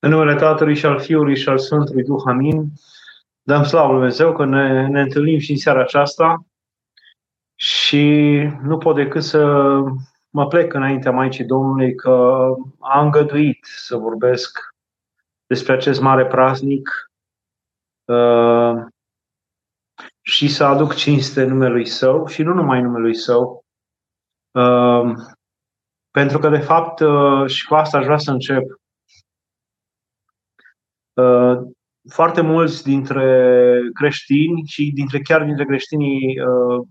În numele Tatălui și al Fiului și al Sfântului Duh, amin. Dăm slavă Lui Dumnezeu că ne, ne întâlnim și în seara aceasta și nu pot decât să mă plec înaintea Maicii Domnului că a îngăduit să vorbesc despre acest mare praznic uh, și să aduc cinste numelui Său și nu numai numelui Său, uh, pentru că, de fapt, uh, și cu asta aș vrea să încep, Uh, foarte mulți dintre creștini și dintre chiar dintre creștinii uh,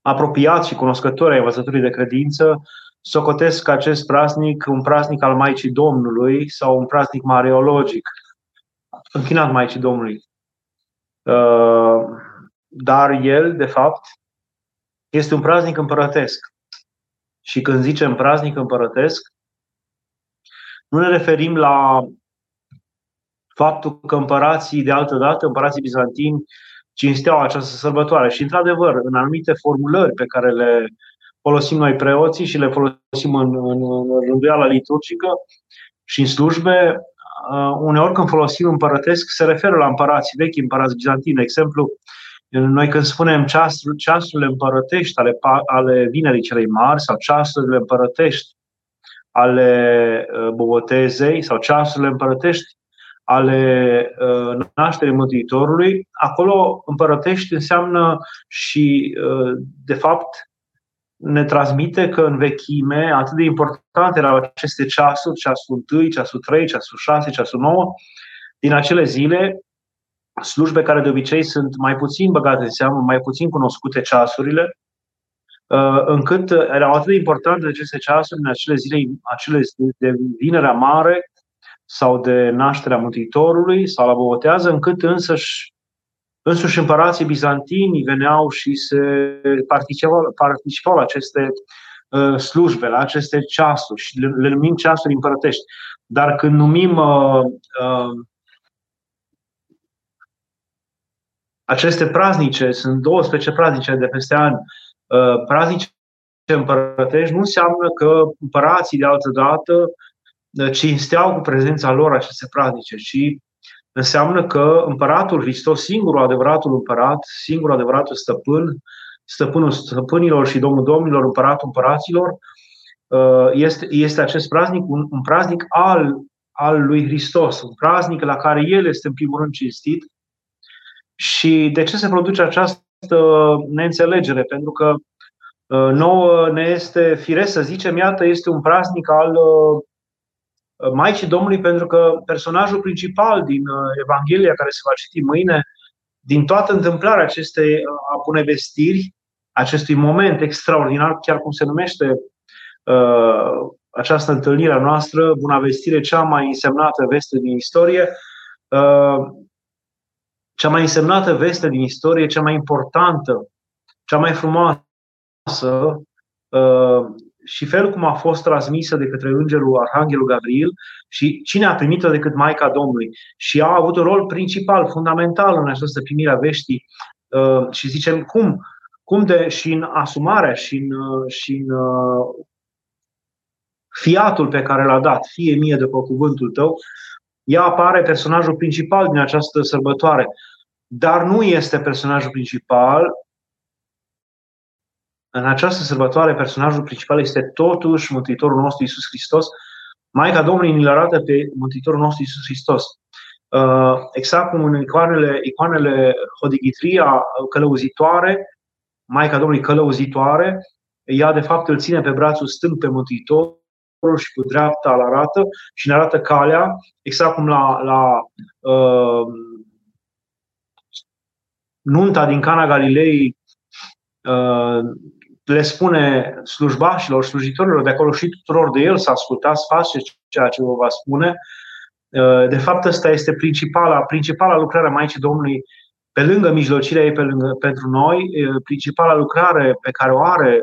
apropiați și cunoscători ai învățăturii de credință socotesc acest praznic un praznic al Maicii Domnului sau un praznic mariologic, închinat Maicii Domnului. Uh, dar el, de fapt, este un praznic împărătesc. Și când zicem praznic împărătesc, nu ne referim la faptul că împărații de altă dată, împărații bizantini, cinsteau această sărbătoare. Și, într-adevăr, în anumite formulări pe care le folosim noi preoții și le folosim în, în, în rânduiala liturgică și în slujbe, uh, uneori când folosim împărătesc, se referă la împărații vechi, împărați bizantini. De exemplu, noi când spunem ceasul, ceasurile împărătești ale, ale vinerii celei mari sau ceasurile împărătești ale uh, bobotezei sau ceasurile împărătești ale uh, nașterii Mântuitorului, acolo împărătești înseamnă și, uh, de fapt, ne transmite că în vechime atât de importante erau aceste ceasuri, ceasul 1, ceasul 3, ceasul 6, ceasul 9, din acele zile, slujbe care de obicei sunt mai puțin băgate în seamă, mai puțin cunoscute ceasurile, uh, încât erau atât de importante aceste ceasuri în acele zile, acele zile de vinerea mare, sau de nașterea Mântuitorului sau la botează, încât însăși, însuși împărații bizantini veneau și se participau, participau la aceste uh, slujbe, la aceste ceasuri și le, le numim ceasuri împărătești. Dar când numim uh, uh, aceste praznice, sunt 12 praznice de peste an, uh, praznice împărătești, nu înseamnă că împărații de altă dată cinsteau cu prezența lor aceste praznice și înseamnă că împăratul Hristos, singurul adevăratul împărat, singurul adevăratul stăpân, stăpânul stăpânilor și domnul domnilor, împăratul împăraților, uh, este, este acest praznic, un, un praznic al, al lui Hristos, un praznic la care El este în primul rând cinstit. Și de ce se produce această neînțelegere? Pentru că uh, nouă ne este firesc să zicem, iată, este un praznic al uh, Maicii Domnului, pentru că personajul principal din uh, Evanghelia care se va citi mâine, din toată întâmplarea acestei uh, abunevestiri, acestui moment extraordinar, chiar cum se numește uh, această întâlnire a noastră, bunavestire, cea mai însemnată veste din istorie, uh, cea mai însemnată veste din istorie, cea mai importantă, cea mai frumoasă, uh, și felul cum a fost transmisă de către Îngerul Arhanghelul Gabriel și cine a primit-o decât Maica Domnului. Și a avut un rol principal, fundamental în această primire a veștii. Uh, și zicem, cum? Cum de și în asumarea și în, uh, și în uh, fiatul pe care l-a dat, fie mie după cuvântul tău, ea apare personajul principal din această sărbătoare. Dar nu este personajul principal, în această sărbătoare, personajul principal este totuși Mântuitorul nostru Isus Hristos. Maica Domnului ne arată pe Mântuitorul nostru Isus Hristos. Uh, exact cum în icoanele, icoanele Hodigitria călăuzitoare, Maica Domnului călăuzitoare, ea de fapt îl ține pe brațul stâng pe Mântuitorul și cu dreapta îl arată și ne arată calea, exact cum la, la uh, nunta din Cana Galilei, uh, le spune slujbașilor, slujitorilor de acolo și tuturor de el să ascultați, faceți ceea ce vă va spune. Uh, de fapt, ăsta este principala, principala lucrare a Maicii Domnului, pe lângă mijlocirea ei pe lângă, pentru noi, uh, principala lucrare pe care o are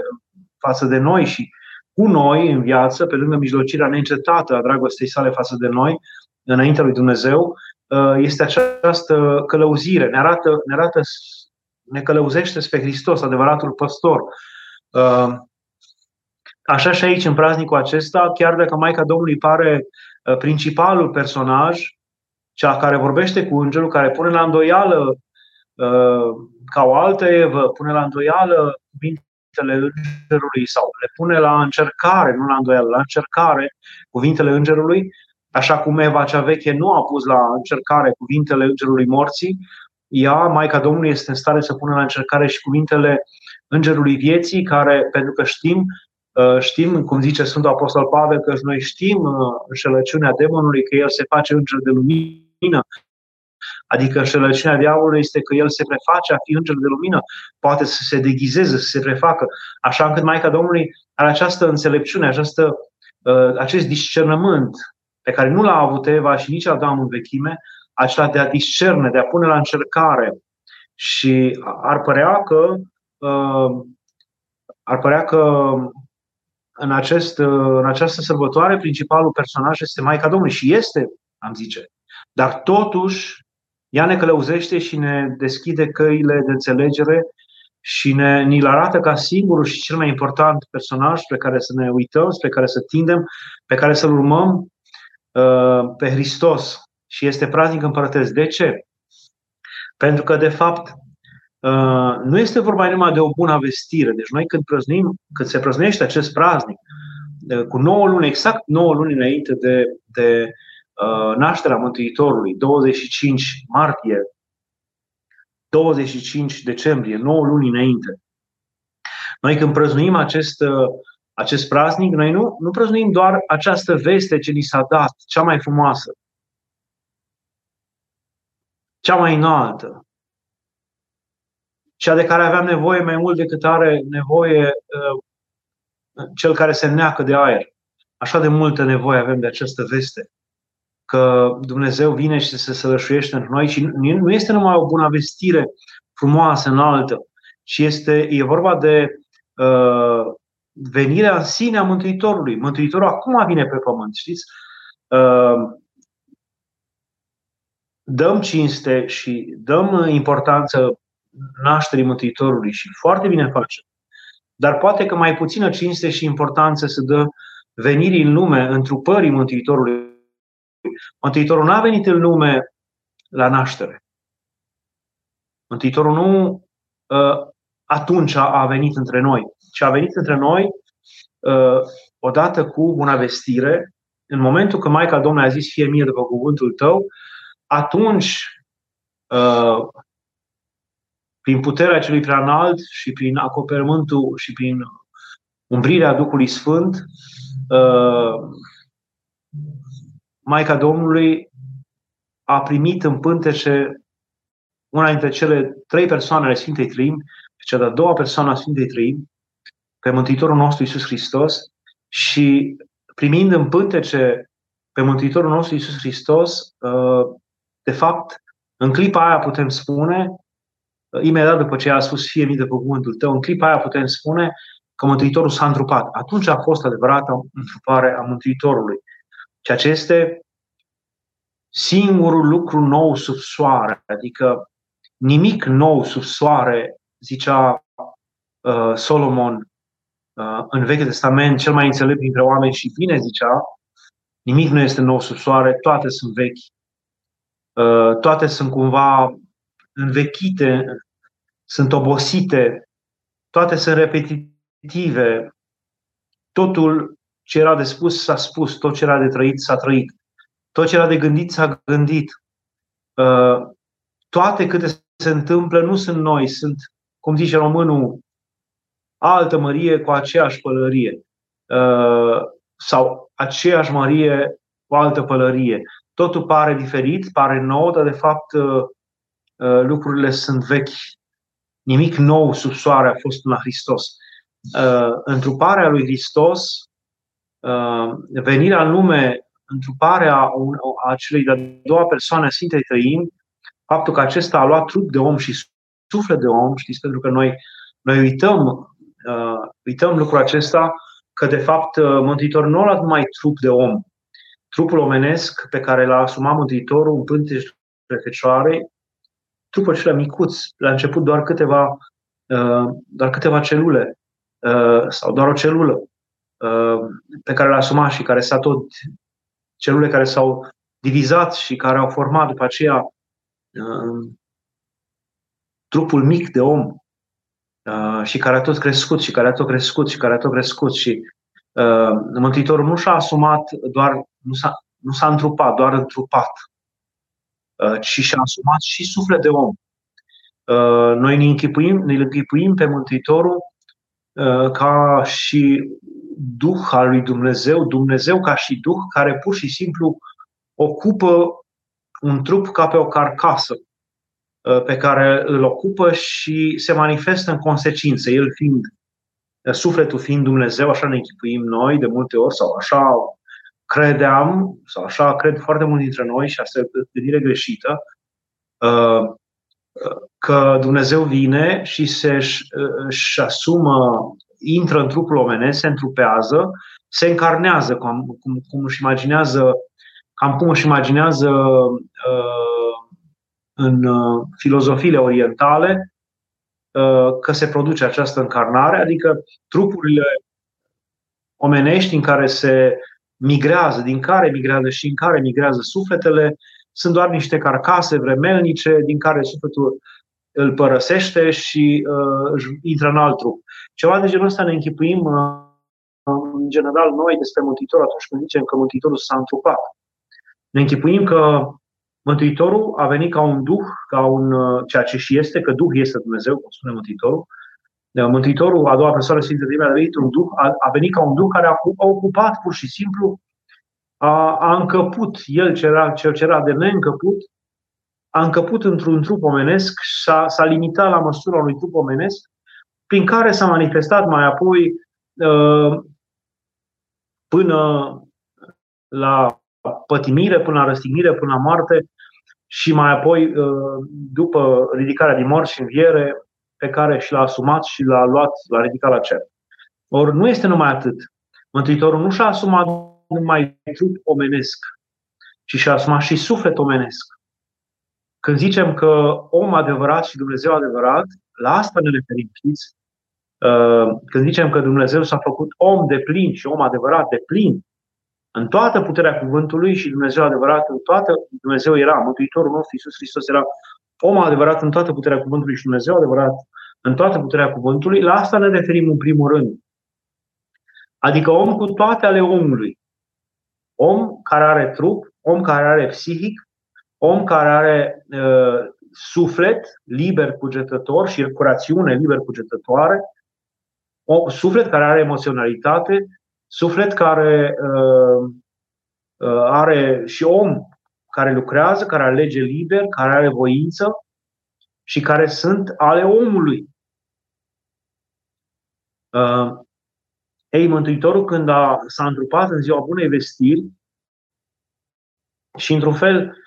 față de noi și cu noi în viață, pe lângă mijlocirea neîncetată a dragostei sale față de noi, înaintea lui Dumnezeu, uh, este această călăuzire. Ne arată, ne arată ne călăuzește spre Hristos, adevăratul păstor, Uh, așa și aici, în praznicul acesta, chiar dacă Maica Domnului pare principalul personaj, cel care vorbește cu îngerul, care pune la îndoială ca o altă evă, pune la îndoială cuvintele îngerului sau le pune la încercare, nu la îndoială, la încercare cuvintele îngerului, așa cum Eva cea veche nu a pus la încercare cuvintele îngerului morții, ea, Maica Domnului, este în stare să pună la încercare și cuvintele îngerului vieții, care, pentru că știm, uh, știm, cum zice Sfântul Apostol Pavel, că noi știm uh, înșelăciunea demonului, că el se face înger de lumină, Adică înșelăciunea diavolului este că el se preface a fi înger de lumină, poate să se deghizeze, să se prefacă, așa încât Maica Domnului are această înțelepciune, această, uh, acest discernământ pe care nu l-a avut Eva și nici Adam în vechime, acela de a discerne, de a pune la încercare. Și ar părea că uh, ar părea că în, acest, uh, în această sărbătoare principalul personaj este Maica Domnului și este, am zice. Dar totuși, ea ne călăuzește și ne deschide căile de înțelegere și ne, ni arată ca singurul și cel mai important personaj pe care să ne uităm, pe care să tindem, pe care să-L urmăm uh, pe Hristos. Și este praznic împărătesc. De ce? Pentru că, de fapt, uh, nu este vorba numai de o bună vestire. Deci noi când prăznim, când se prăznește acest praznic, uh, cu 9 luni, exact 9 luni înainte de, de uh, nașterea Mântuitorului, 25 martie, 25 decembrie, 9 luni înainte. Noi când prăznuim acest, acest praznic, noi nu, nu prăznuim doar această veste ce ni s-a dat, cea mai frumoasă, cea mai înaltă, cea de care aveam nevoie mai mult decât are nevoie uh, cel care se neacă de aer. Așa de multă nevoie avem de această veste. Că Dumnezeu vine și se sălășuiește în noi și nu este numai o bună vestire frumoasă, înaltă, ci este, e vorba de uh, venirea în sine a Mântuitorului. Mântuitorul acum vine pe pământ, știți? Uh, dăm cinste și dăm importanță nașterii Mântuitorului și foarte bine facem. Dar poate că mai puțină cinste și importanță se dă venirii în lume, întrupării Mântuitorului. Mântuitorul n-a venit în lume la naștere. Mântuitorul nu uh, atunci a venit între noi, ci a venit între noi uh, odată cu bună vestire, în momentul când Maica Domnului a zis fie mie după cuvântul tău, atunci, uh, prin puterea celui prea înalt și prin acoperământul și prin umbrirea Duhului Sfânt, uh, Maica Domnului a primit în pântece una dintre cele trei persoane ale Sfintei Trăim, cea de-a doua persoană a Sfintei Trăim, pe Mântuitorul nostru Isus Hristos și primind în pântece pe Mântuitorul nostru Isus Hristos, uh, de fapt, în clipa aia putem spune, imediat după ce a spus fie mii de pe cuvântul tău, în clipa aia putem spune că Mântuitorul s-a întrupat. Atunci a fost adevărată întrupare a Mântuitorului. Ceea ce este singurul lucru nou sub soare, adică nimic nou sub soare, zicea uh, Solomon uh, în Vechiul Testament, cel mai înțelept dintre oameni și bine zicea, nimic nu este nou sub soare, toate sunt vechi. Uh, toate sunt cumva învechite, sunt obosite, toate sunt repetitive. Totul ce era de spus s-a spus, tot ce era de trăit s-a trăit, tot ce era de gândit s-a gândit. Uh, toate câte se întâmplă nu sunt noi, sunt, cum zice românul, altă mărie cu aceeași pălărie uh, sau aceeași mărie cu altă pălărie totul pare diferit, pare nou, dar de fapt uh, uh, lucrurile sunt vechi. Nimic nou sub soare a fost la Hristos. Uh, întruparea lui Hristos, venirea în lume, întruparea a celei de-a doua persoane a Sfintei Trăim, faptul că acesta a luat trup de om și suflet de om, știți, pentru că noi, noi uităm, uităm lucrul acesta, că de fapt Mântuitor nu a luat numai trup de om, trupul omenesc pe care l-a asumat Mântuitorul, un pântec de fecioare, trupul acela micuț, la început doar câteva, uh, doar câteva celule uh, sau doar o celulă uh, pe care l-a asumat și care s-a tot celule care s-au divizat și care au format după aceea uh, trupul mic de om uh, și care a tot crescut și care a tot crescut și care a tot crescut și uh, Mântuitorul nu și-a asumat doar, nu s-a, nu s-a întrupat, doar întrupat, uh, ci și-a asumat și suflet de om. Uh, noi ne închipuim, ne închipuim pe Mântuitorul uh, ca și Duh al lui Dumnezeu, Dumnezeu ca și Duh care pur și simplu ocupă un trup ca pe o carcasă uh, pe care îl ocupă și se manifestă în consecință, el fiind sufletul fiind Dumnezeu, așa ne închipuim noi de multe ori sau așa credeam, sau așa cred foarte mulți dintre noi și asta e o gândire greșită, că Dumnezeu vine și se își asumă, intră în trupul omenesc, se întrupează, se încarnează, cum, cum, cum își imaginează, cam cum își imaginează uh, în uh, filozofiile orientale uh, că se produce această încarnare, adică trupurile omenești în care se migrează, din care migrează și în care migrează sufletele, sunt doar niște carcase vremelnice din care sufletul îl părăsește și uh, își intră în alt trup. Ceva de genul ăsta ne închipuim uh, în general noi despre Mântuitor atunci când zicem că Mântuitorul s-a întrupat. Ne închipuim că Mântuitorul a venit ca un duh, ca un, uh, ceea ce și este, că duh este Dumnezeu, cum spune Mântuitorul. Mântuitorul, a doua persoană Sfântă Trime, a venit un duh, a, a venit ca un duh care a, a ocupat pur și simplu a, a încăput, el ce era, ce era de neîncăput, a încăput într-un trup omenesc și s-a, s-a limitat la măsura unui trup omenesc, prin care s-a manifestat mai apoi ă, până la pătimire, până la răstignire, până la moarte și mai apoi, ă, după ridicarea din morți și înviere, pe care și l-a asumat și l-a luat, l-a ridicat la cer. Ori nu este numai atât. Mântuitorul nu și-a asumat numai trup omenesc, ci și-a asumat și suflet omenesc. Când zicem că om adevărat și Dumnezeu adevărat, la asta ne referim, știți? Uh, când zicem că Dumnezeu s-a făcut om de plin și om adevărat de plin, în toată puterea cuvântului și Dumnezeu adevărat în toată, Dumnezeu era, Mântuitorul nostru Iisus Hristos era om adevărat în toată puterea cuvântului și Dumnezeu adevărat în toată puterea cuvântului, la asta ne referim în primul rând. Adică om cu toate ale omului om care are trup, om care are psihic, om care are uh, suflet liber cugetător și curațiune liber cugetătoare, o, suflet care are emoționalitate, suflet care uh, uh, are și om care lucrează, care alege liber, care are voință și care sunt ale omului. Uh, ei, Mântuitorul, când a, s-a întrupat în ziua bunei vestiri, și într-un fel,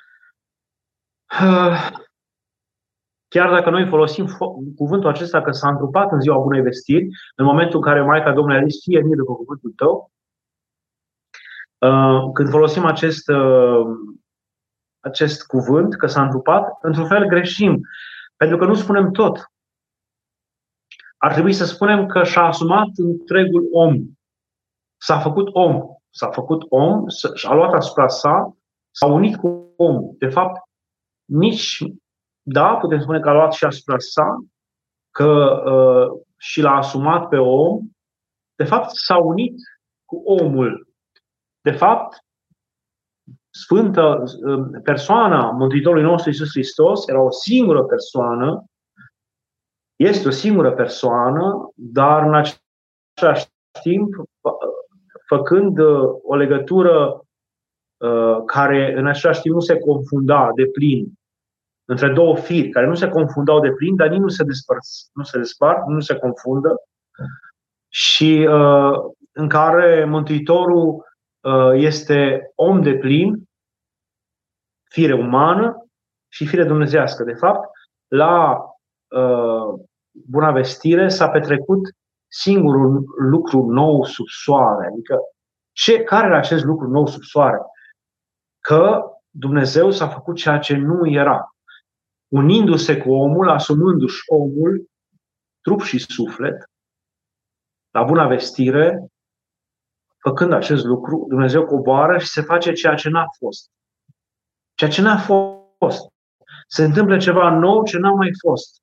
chiar dacă noi folosim cuvântul acesta că s-a întrupat în ziua bunei vestiri, în momentul în care Maica Domnului a zis, fie mie după cuvântul tău, uh, când folosim acest, uh, acest cuvânt, că s-a întrupat, într-un fel greșim, pentru că nu spunem tot ar trebui să spunem că și-a asumat întregul om. S-a făcut om. S-a făcut om, și-a luat asupra sa, s-a unit cu om. De fapt, nici, da, putem spune că a luat și asupra sa, că uh, și l-a asumat pe om, de fapt s-a unit cu omul. De fapt, Sfântă uh, persoana Mântuitorului nostru Iisus Hristos era o singură persoană este o singură persoană, dar în același timp făcând uh, o legătură uh, care în același timp nu se confunda de plin între două firi care nu se confundau de plin, dar nici nu se despart, nu se despart, nu se confundă și uh, în care Mântuitorul este om de plin, fire umană și fire dumnezească. De fapt, la Uh, buna vestire s-a petrecut singurul lucru nou sub soare. Adică, ce, care era acest lucru nou sub soare? Că Dumnezeu s-a făcut ceea ce nu era. Unindu-se cu omul, asumându-și omul, trup și suflet, la buna vestire, făcând acest lucru, Dumnezeu coboară și se face ceea ce n-a fost. Ceea ce n-a fost. Se întâmplă ceva nou ce n-a mai fost.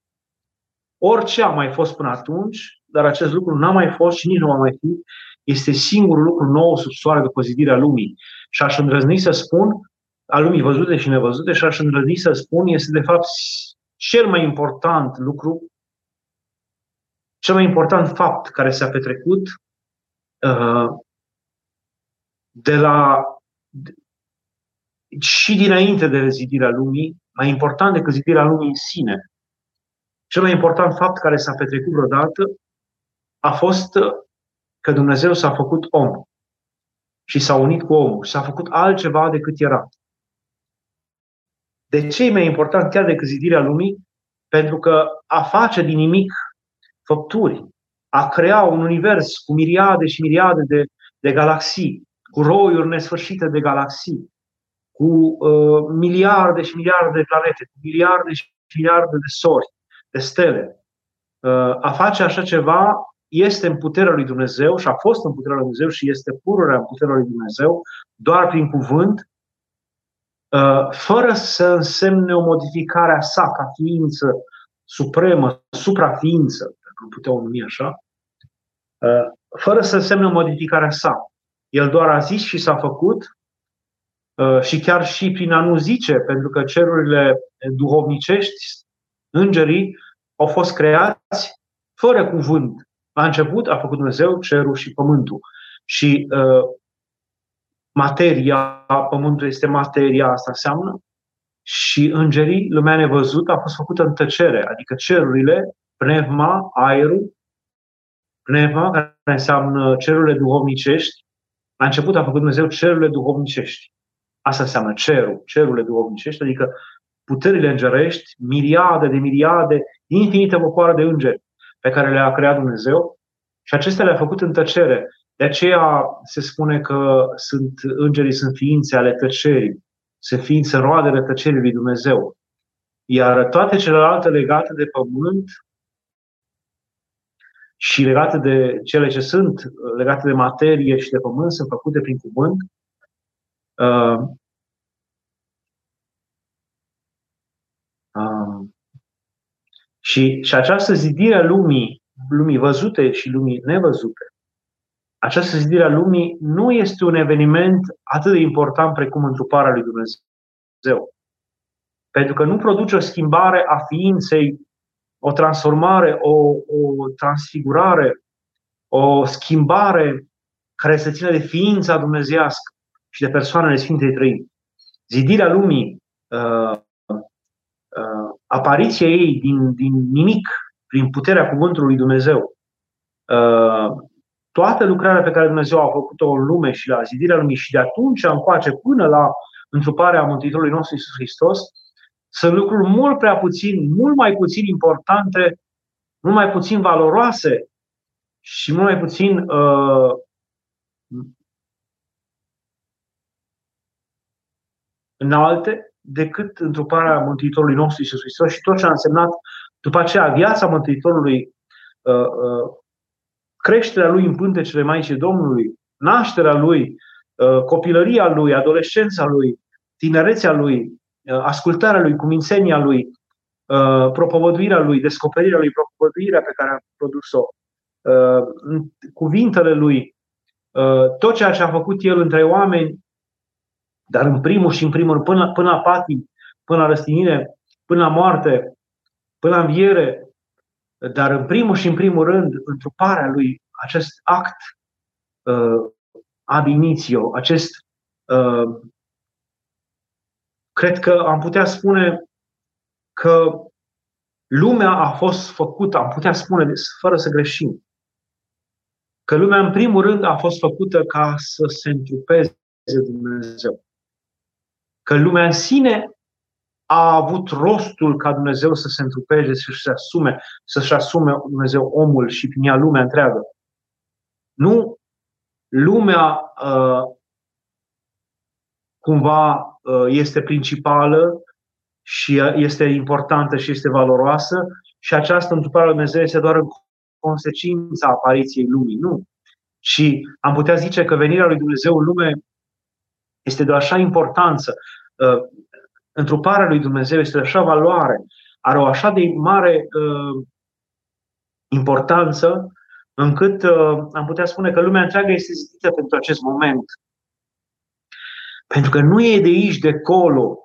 Orice a mai fost până atunci, dar acest lucru n-a mai fost și nici nu va mai fi, este singurul lucru nou sub soare de pozidirea lumii. Și aș îndrăzni să spun, a lumii văzute și nevăzute, și aș îndrăzni să spun, este de fapt cel mai important lucru, cel mai important fapt care s-a petrecut uh, de la și dinainte de zidirea lumii, mai important decât zidirea lumii în sine. Cel mai important fapt care s-a petrecut vreodată a fost că Dumnezeu s-a făcut om și s-a unit cu omul și s-a făcut altceva decât era. De ce e mai important chiar decât zidirea lumii? Pentru că a face din nimic făpturi, a crea un univers cu miriade și miriade de, de galaxii, cu roiuri nesfârșite de galaxii, cu uh, miliarde și miliarde de planete, cu miliarde și miliarde de sori, de stele. Uh, a face așa ceva este în puterea lui Dumnezeu și a fost în puterea lui Dumnezeu și este pururea în puterea lui Dumnezeu doar prin cuvânt, uh, fără să însemne o modificare a sa ca ființă supremă, supraființă, dacă putem numi așa, uh, fără să însemne o modificare a sa. El doar a zis și s-a făcut uh, și chiar și prin a nu zice, pentru că cerurile duhovnicești, îngerii, au fost creați fără cuvânt. La început a făcut Dumnezeu cerul și pământul. Și uh, materia, pământul este materia, asta înseamnă. Și îngerii, lumea nevăzută, a fost făcută în tăcere, adică cerurile, pneuma, aerul, pneuma, care înseamnă cerurile duhovnicești, la început a făcut Dumnezeu cerurile duhovnicești. Asta înseamnă cerul, cerurile duhovnicești, adică puterile îngerești, miriade de miriade, infinite popoare de îngeri pe care le-a creat Dumnezeu și acestea le-a făcut în tăcere. De aceea se spune că sunt, îngerii sunt ființe ale tăcerii, sunt ființe roadele tăcerii lui Dumnezeu. Iar toate celelalte legate de pământ și legate de cele ce sunt, legate de materie și de pământ, sunt făcute prin cuvânt. Uh, uh, și, și această zidire a lumii, lumii văzute și lumii nevăzute, această zidire a lumii nu este un eveniment atât de important precum întruparea lui Dumnezeu. Pentru că nu produce o schimbare a ființei, o transformare, o, o transfigurare, o schimbare care să țină de ființa dumnezească și de persoanele Sfintei Trăimi. Zidirea lumii uh, uh, apariția ei din, din nimic, prin puterea cuvântului lui Dumnezeu, uh, toată lucrarea pe care Dumnezeu a făcut-o în lume și la zidirea lumii și de atunci încoace până la întruparea Mântuitorului nostru Isus Hristos, sunt lucruri mult prea puțin, mult mai puțin importante, mult mai puțin valoroase și mult mai puțin uh, înalte decât întruparea Mântuitorului nostru Iisus Hristos și tot ce a însemnat după aceea viața Mântuitorului, uh, uh, creșterea lui în pântecele Maicii Domnului, nașterea lui, uh, copilăria lui, adolescența lui, tinerețea lui, ascultarea lui, cumințenia lui, propovăduirea lui, descoperirea lui, propovăduirea pe care a produs-o, cuvintele lui, tot ceea ce a făcut el între oameni dar în primul și în primul rând, până, până la patim, până la răstinire, până la moarte, până la înviere, dar în primul și în primul rând, întruparea lui, acest act uh, ab initio, acest uh, cred că am putea spune că lumea a fost făcută, am putea spune fără să greșim, că lumea în primul rând a fost făcută ca să se întrupeze Dumnezeu că lumea în sine a avut rostul ca Dumnezeu să se întrupeze, să-și asume, să-și asume Dumnezeu omul și prin ea lumea întreagă. Nu lumea uh, cumva uh, este principală și este importantă și este valoroasă și această întrupare lui Dumnezeu este doar în consecința apariției lumii. Nu. Și am putea zice că venirea lui Dumnezeu în lume este de o așa importanță, uh, întruparea lui Dumnezeu este de așa valoare, are o așa de mare uh, importanță, încât uh, am putea spune că lumea întreagă este zidită pentru acest moment. Pentru că nu e de aici, de acolo.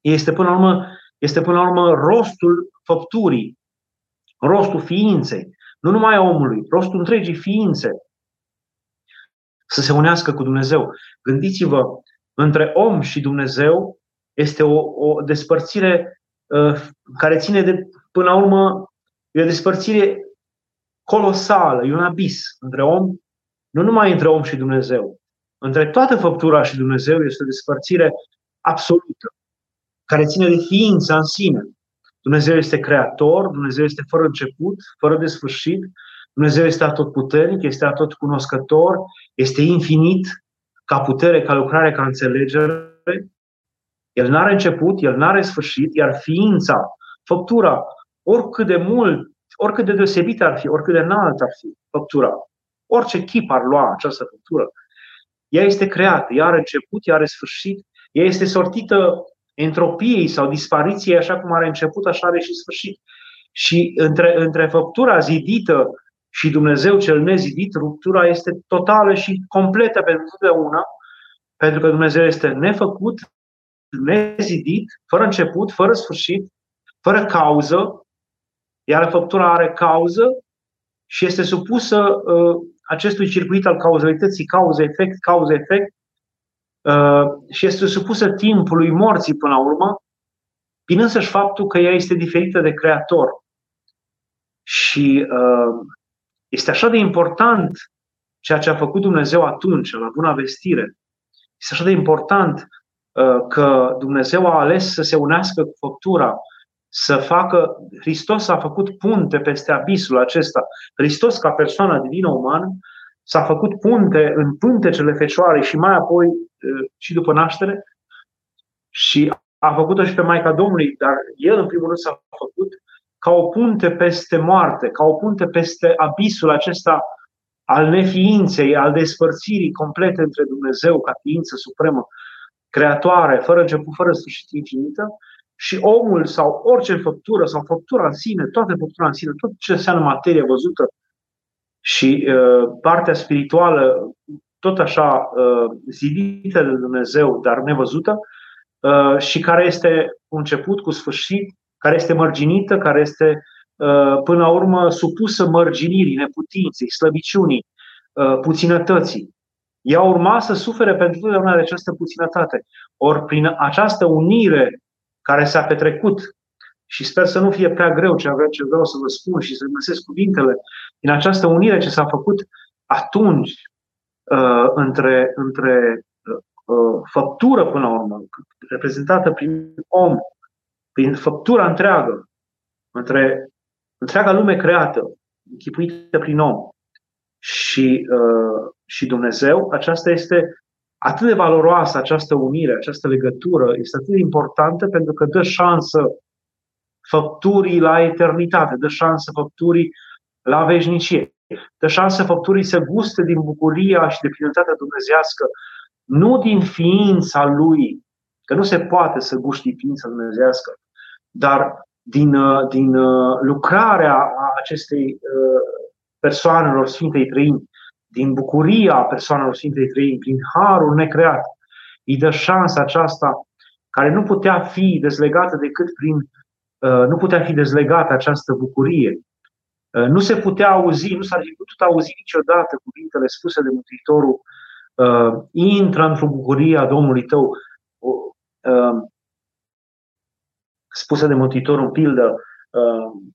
Este până la urmă, este până la urmă rostul făpturii, rostul ființei, nu numai a omului, rostul întregii ființe să se unească cu Dumnezeu. Gândiți-vă, între om și Dumnezeu este o, o despărțire uh, care ține de, până la urmă, e o despărțire colosală, e un abis între om, nu numai între om și Dumnezeu. Între toată făptura și Dumnezeu este o despărțire absolută, care ține de ființa în sine. Dumnezeu este creator, Dumnezeu este fără început, fără de sfârșit, Dumnezeu este atotputernic, este atotcunoscător, este infinit ca putere, ca lucrare, ca înțelegere. El nu are început, el nu are sfârșit, iar ființa, făptura, oricât de mult, oricât de deosebit ar fi, oricât de înalt ar fi făptura, orice chip ar lua această făptură, ea este creată, ea are început, ea are sfârșit, ea este sortită entropiei sau dispariției, așa cum are început, așa are și sfârșit. Și între, între făptura zidită și Dumnezeu cel nezidit, ruptura este totală și completă pentru totdeauna, pentru că Dumnezeu este nefăcut, nezidit, fără început, fără sfârșit, fără cauză, iar făptura are cauză și este supusă uh, acestui circuit al cauzalității, cauză-efect, cauză-efect, uh, și este supusă timpului morții până la urmă, prin însăși faptul că ea este diferită de Creator. Și uh, este așa de important ceea ce a făcut Dumnezeu atunci, la buna vestire. Este așa de important uh, că Dumnezeu a ales să se unească cu făptura, să facă. Hristos a făcut punte peste abisul acesta. Hristos, ca persoană divină umană, s-a făcut punte în pântecele Fecioarei și mai apoi uh, și după naștere și a făcut-o și pe Maica Domnului, dar el în primul rând s-a făcut ca o punte peste moarte, ca o punte peste abisul acesta al neființei, al despărțirii complete între Dumnezeu ca ființă supremă, creatoare, fără început, fără sfârșit infinită, și omul sau orice făptură sau făptura în sine, toată făptura în sine, tot ce înseamnă materie văzută și uh, partea spirituală, tot așa uh, zidită de Dumnezeu, dar nevăzută, uh, și care este cu început, cu sfârșit, care este mărginită, care este uh, până la urmă supusă mărginirii, neputinței, slăbiciunii, uh, puținătății. Ea urma să sufere pentru totdeauna de această puținătate. Ori prin această unire care s-a petrecut, și sper să nu fie prea greu ce vreau, ce vreau să vă spun și să găsesc cuvintele, din această unire ce s-a făcut atunci uh, între, între uh, făptură până la urmă, reprezentată prin om prin făptura întreagă, între întreaga lume creată, închipuită prin om și, uh, și Dumnezeu, aceasta este atât de valoroasă, această unire, această legătură, este atât de importantă pentru că dă șansă făpturii la eternitate, dă șansă făpturii la veșnicie, dă șansă făpturii să guste din bucuria și de plinătatea dumnezească, nu din ființa lui, că nu se poate să guști ființa dumnezească, dar din, uh, din uh, lucrarea acestei uh, persoanelor Sfintei Trăini, din bucuria persoanelor Sfintei Trăini, prin harul necreat, îi dă șansa aceasta care nu putea fi dezlegată decât prin. Nu putea fi dezlegată această bucurie. Nu se putea auzi, nu s-ar fi putut auzi niciodată cuvintele spuse de Mântuitorul intră într-o bucurie a Domnului tău spusă de Mântuitor în pildă uh,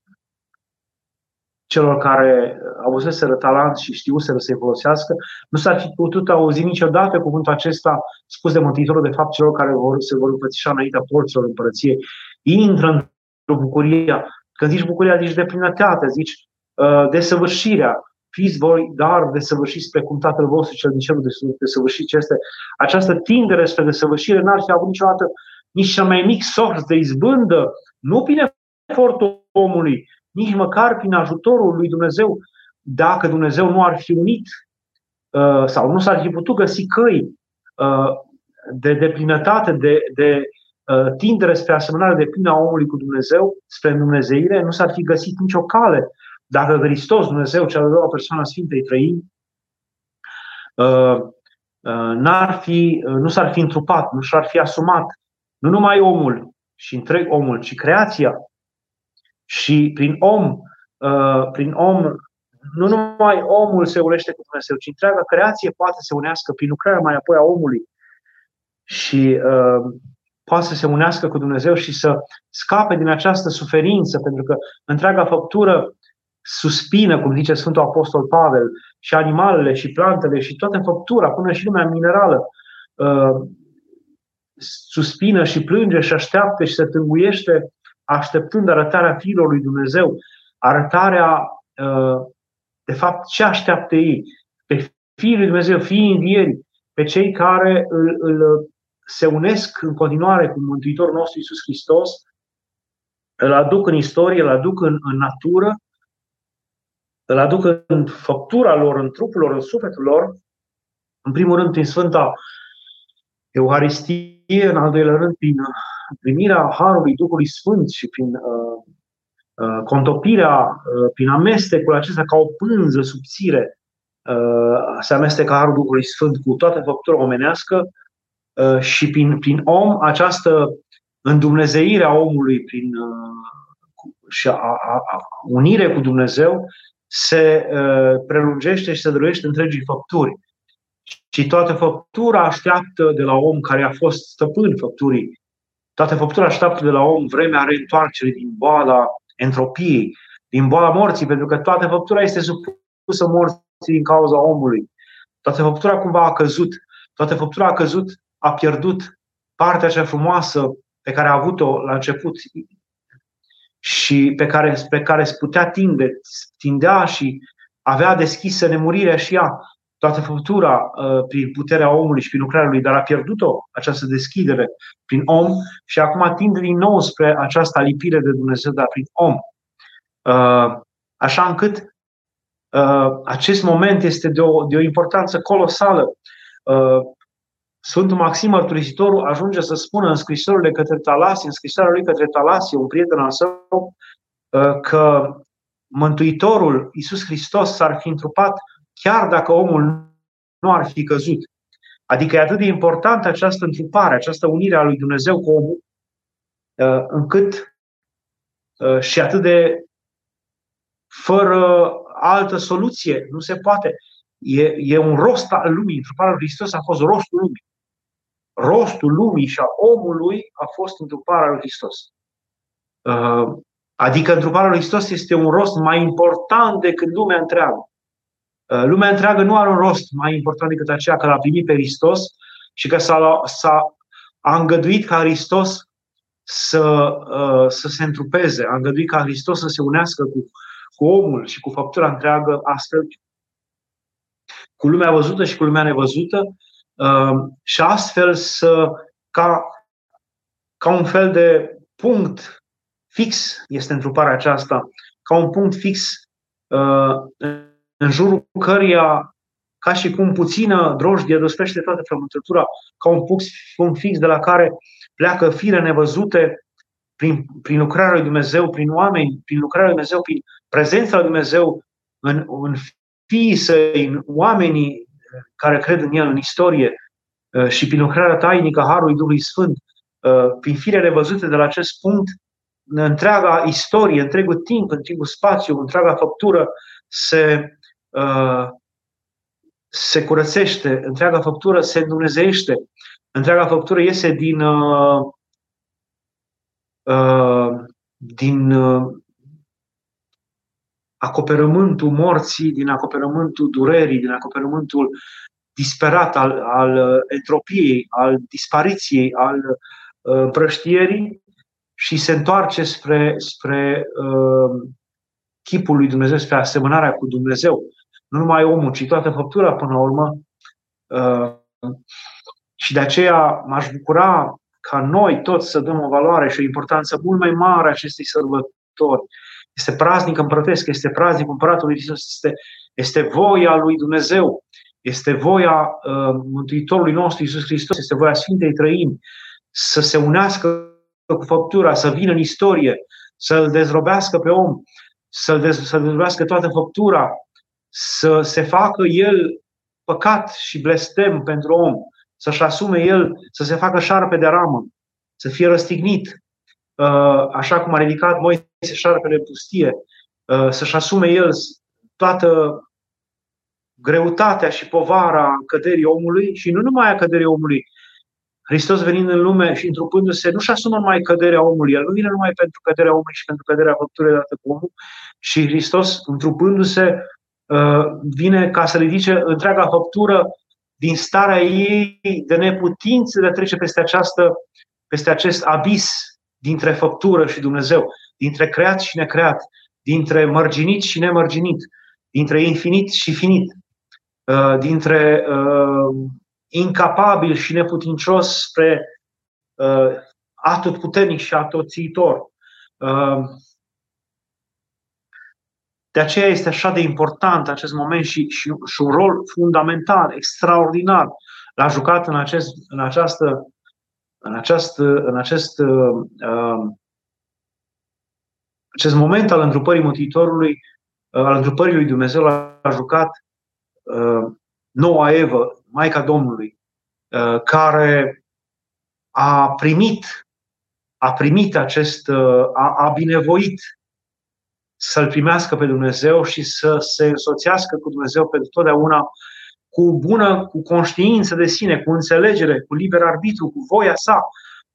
celor care avuseseră talent și știuseră să-i folosească, nu s-ar fi putut auzi niciodată cuvântul acesta spus de Mântuitorul, de fapt, celor care vor, se vor împățișa înaintea porților împărăției. Intră într-o bucurie. Când zici bucuria, zici de plinătate, zici uh, de săvârșirea. Fiți voi dar de săvârșit spre cum Tatăl vostru cel din cerul de săvârșit ce este. Această tindere spre desăvârșire n-ar fi avut niciodată nici cel mai mic sorț de izbândă, nu prin efortul omului, nici măcar prin ajutorul lui Dumnezeu, dacă Dumnezeu nu ar fi unit uh, sau nu s-ar fi putut găsi căi uh, de deplinătate, de, de uh, tindere spre asemănare de plină a omului cu Dumnezeu, spre Dumnezeire, nu s-ar fi găsit nicio cale. Dacă Hristos, Dumnezeu, cea de doua persoană Sfintei Trăimi, n-ar fi, nu s-ar fi întrupat, nu s-ar fi asumat nu numai omul și întreg omul, ci creația. Și prin om, prin om nu numai omul se unește cu Dumnezeu, ci întreaga creație poate să se unească prin lucrarea mai apoi a omului și uh, poate să se unească cu Dumnezeu și să scape din această suferință, pentru că întreaga făptură suspină, cum zice Sfântul Apostol Pavel, și animalele, și plantele, și toată făptura, până și lumea minerală, uh, suspină și plânge și așteaptă și se tânguiește așteptând arătarea fiilor lui Dumnezeu, arătarea uh, de fapt, ce așteaptă ei? Pe Fiul lui Dumnezeu, fiii învierii, pe cei care îl, îl se unesc în continuare cu Mântuitorul nostru Isus Hristos, îl aduc în istorie, îl aduc în, în natură, îl aduc în făptura lor, în trupul lor, în sufletul lor, în primul rând prin Sfânta Euharistie, în al doilea rând prin primirea Harului Duhului Sfânt și prin uh, Uh, contopirea uh, prin amestecul acesta ca o pânză subțire uh, se amestecă Harul Duhului Sfânt cu toată făptura omenească și prin, prin om această îndumnezeire a omului prin, și a, a, a, unire cu Dumnezeu se prelungește și se dăruiește întregii făpturi. Și toată făptura așteaptă de la om care a fost stăpân făpturii, toată făptura așteaptă de la om vremea reîntoarcerii din boala entropiei, din boala morții, pentru că toată făptura este supusă morții din cauza omului. Toată făptura cumva a căzut. Toată făptura a căzut, a pierdut partea cea frumoasă pe care a avut-o la început și pe care, pe care se putea tinde, tindea și avea deschisă nemurirea și ea, toată făptura uh, prin puterea omului și prin lucrarea lui, dar a pierdut-o această deschidere prin om și acum tinde din nou spre această alipire de Dumnezeu, dar prin om. Uh, așa încât uh, acest moment este de o, de o importanță colosală. Sfântul Maxim Mărturisitorul ajunge să spună în scrisorile către Talasie, în scrisoarea lui către Talasie, un prieten al său, că Mântuitorul Iisus Hristos s-ar fi întrupat chiar dacă omul nu ar fi căzut. Adică e atât de importantă această întrupare, această unire a lui Dumnezeu cu omul, uh, încât uh, și atât de fără altă soluție. Nu se poate. E, e un rost al lumii. Întruparea lui Hristos a fost rostul lumii. Rostul lumii și a omului a fost întruparea lui Hristos. Uh, adică întruparea lui Hristos este un rost mai important decât lumea întreagă. Uh, lumea întreagă nu are un rost mai important decât aceea că l-a primit pe Hristos și că s-a, s-a a îngăduit ca Hristos să, uh, să se întrupeze, a îngăduit ca Hristos să se unească cu, cu omul și cu făptura întreagă, astfel cu lumea văzută și cu lumea nevăzută uh, și astfel să, ca, ca un fel de punct fix este întruparea aceasta, ca un punct fix în jurul căreia, ca și cum puțină drojdie răspește toată frământătura, ca un punct fix de la care pleacă fire nevăzute prin, prin lucrarea lui Dumnezeu, prin oameni, prin lucrarea lui Dumnezeu, prin prezența lui Dumnezeu în, în fiii săi, în oamenii care cred în El, în istorie, uh, și prin lucrarea tainică a Harului Duhului Sfânt, uh, prin fire nevăzute de la acest punct, întreaga istorie, întregul timp, întregul spațiu, întreaga făptură se Uh, se curățește, întreaga făptură se îndumnezeiește, întreaga făptură iese din, uh, uh, din acoperământul morții, din acoperământul durerii, din acoperământul disperat al, al entropiei, al dispariției, al împrăștierii și se întoarce spre, spre uh, chipul lui Dumnezeu, spre asemănarea cu Dumnezeu nu numai omul, ci toată făptura până la urmă. Uh, și de aceea m-aș bucura ca noi toți să dăm o valoare și o importanță mult mai mare acestei sărbători. este praznic împărătesc, este praznic împăratului Iisus, este, este voia lui Dumnezeu, este voia uh, Mântuitorului nostru Iisus Hristos, este voia Sfintei Trăimi să se unească cu făptura, să vină în istorie, să-l dezrobească pe om, să-l dez, să dezrobească toată făptura, să se facă el păcat și blestem pentru om, să-și asume el, să se facă șarpe de ramă, să fie răstignit, uh, așa cum a ridicat Moise șarpele pustie, uh, să-și asume el toată greutatea și povara căderii omului și nu numai a căderii omului. Hristos venind în lume și întrupându-se, nu-și asumă numai căderea omului, el nu vine numai pentru căderea omului și pentru căderea făpturii dată cu omul, și Hristos, întrupându-se, uh, vine ca să ridice întreaga făptură din starea ei de neputință de a trece peste, această, peste acest abis dintre făptură și Dumnezeu, dintre creat și necreat, dintre mărginit și nemărginit, dintre infinit și finit, uh, dintre uh, incapabil și neputincios spre uh, atot puternic și atotțiitor. De aceea este așa de important acest moment și, și, și un rol fundamental, extraordinar, l-a jucat în, acest, în această în, această, în acest, uh, acest moment al întrupării Mântuitorului, uh, al întrupării lui Dumnezeu, l-a jucat uh, noua Evă, Maica Domnului, uh, care a primit, a primit acest, uh, a, a binevoit să-L primească pe Dumnezeu și să se însoțească cu Dumnezeu pentru totdeauna cu bună, cu conștiință de sine, cu înțelegere, cu liber arbitru, cu voia sa,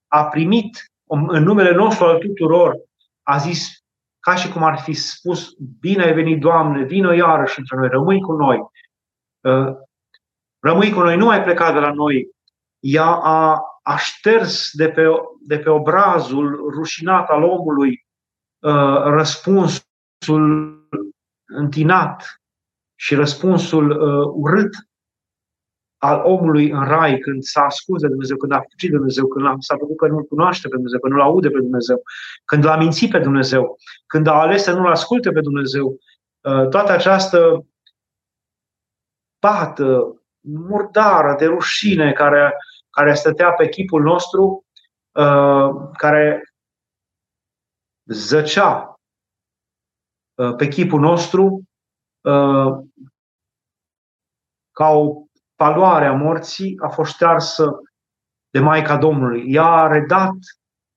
a primit în numele nostru al tuturor, a zis, ca și cum ar fi spus, bine ai venit, Doamne, vină iarăși între noi, rămâi cu noi. Uh, rămâi cu noi, nu ai plecat de la noi. Ea a, a șters de pe, de pe obrazul rușinat al omului uh, răspunsul întinat și răspunsul uh, urât al omului în rai când s-a ascuns de Dumnezeu, când a fugit de Dumnezeu, când s-a făcut că nu-L cunoaște pe Dumnezeu, că nu-L aude pe Dumnezeu, când l-a mințit pe Dumnezeu, când a ales să nu-L asculte pe Dumnezeu, uh, toată această pată murdară de rușine care, care stătea pe chipul nostru, uh, care zăcea uh, pe chipul nostru, ca o paloare a morții a fost ștearsă de Maica Domnului. Ea a redat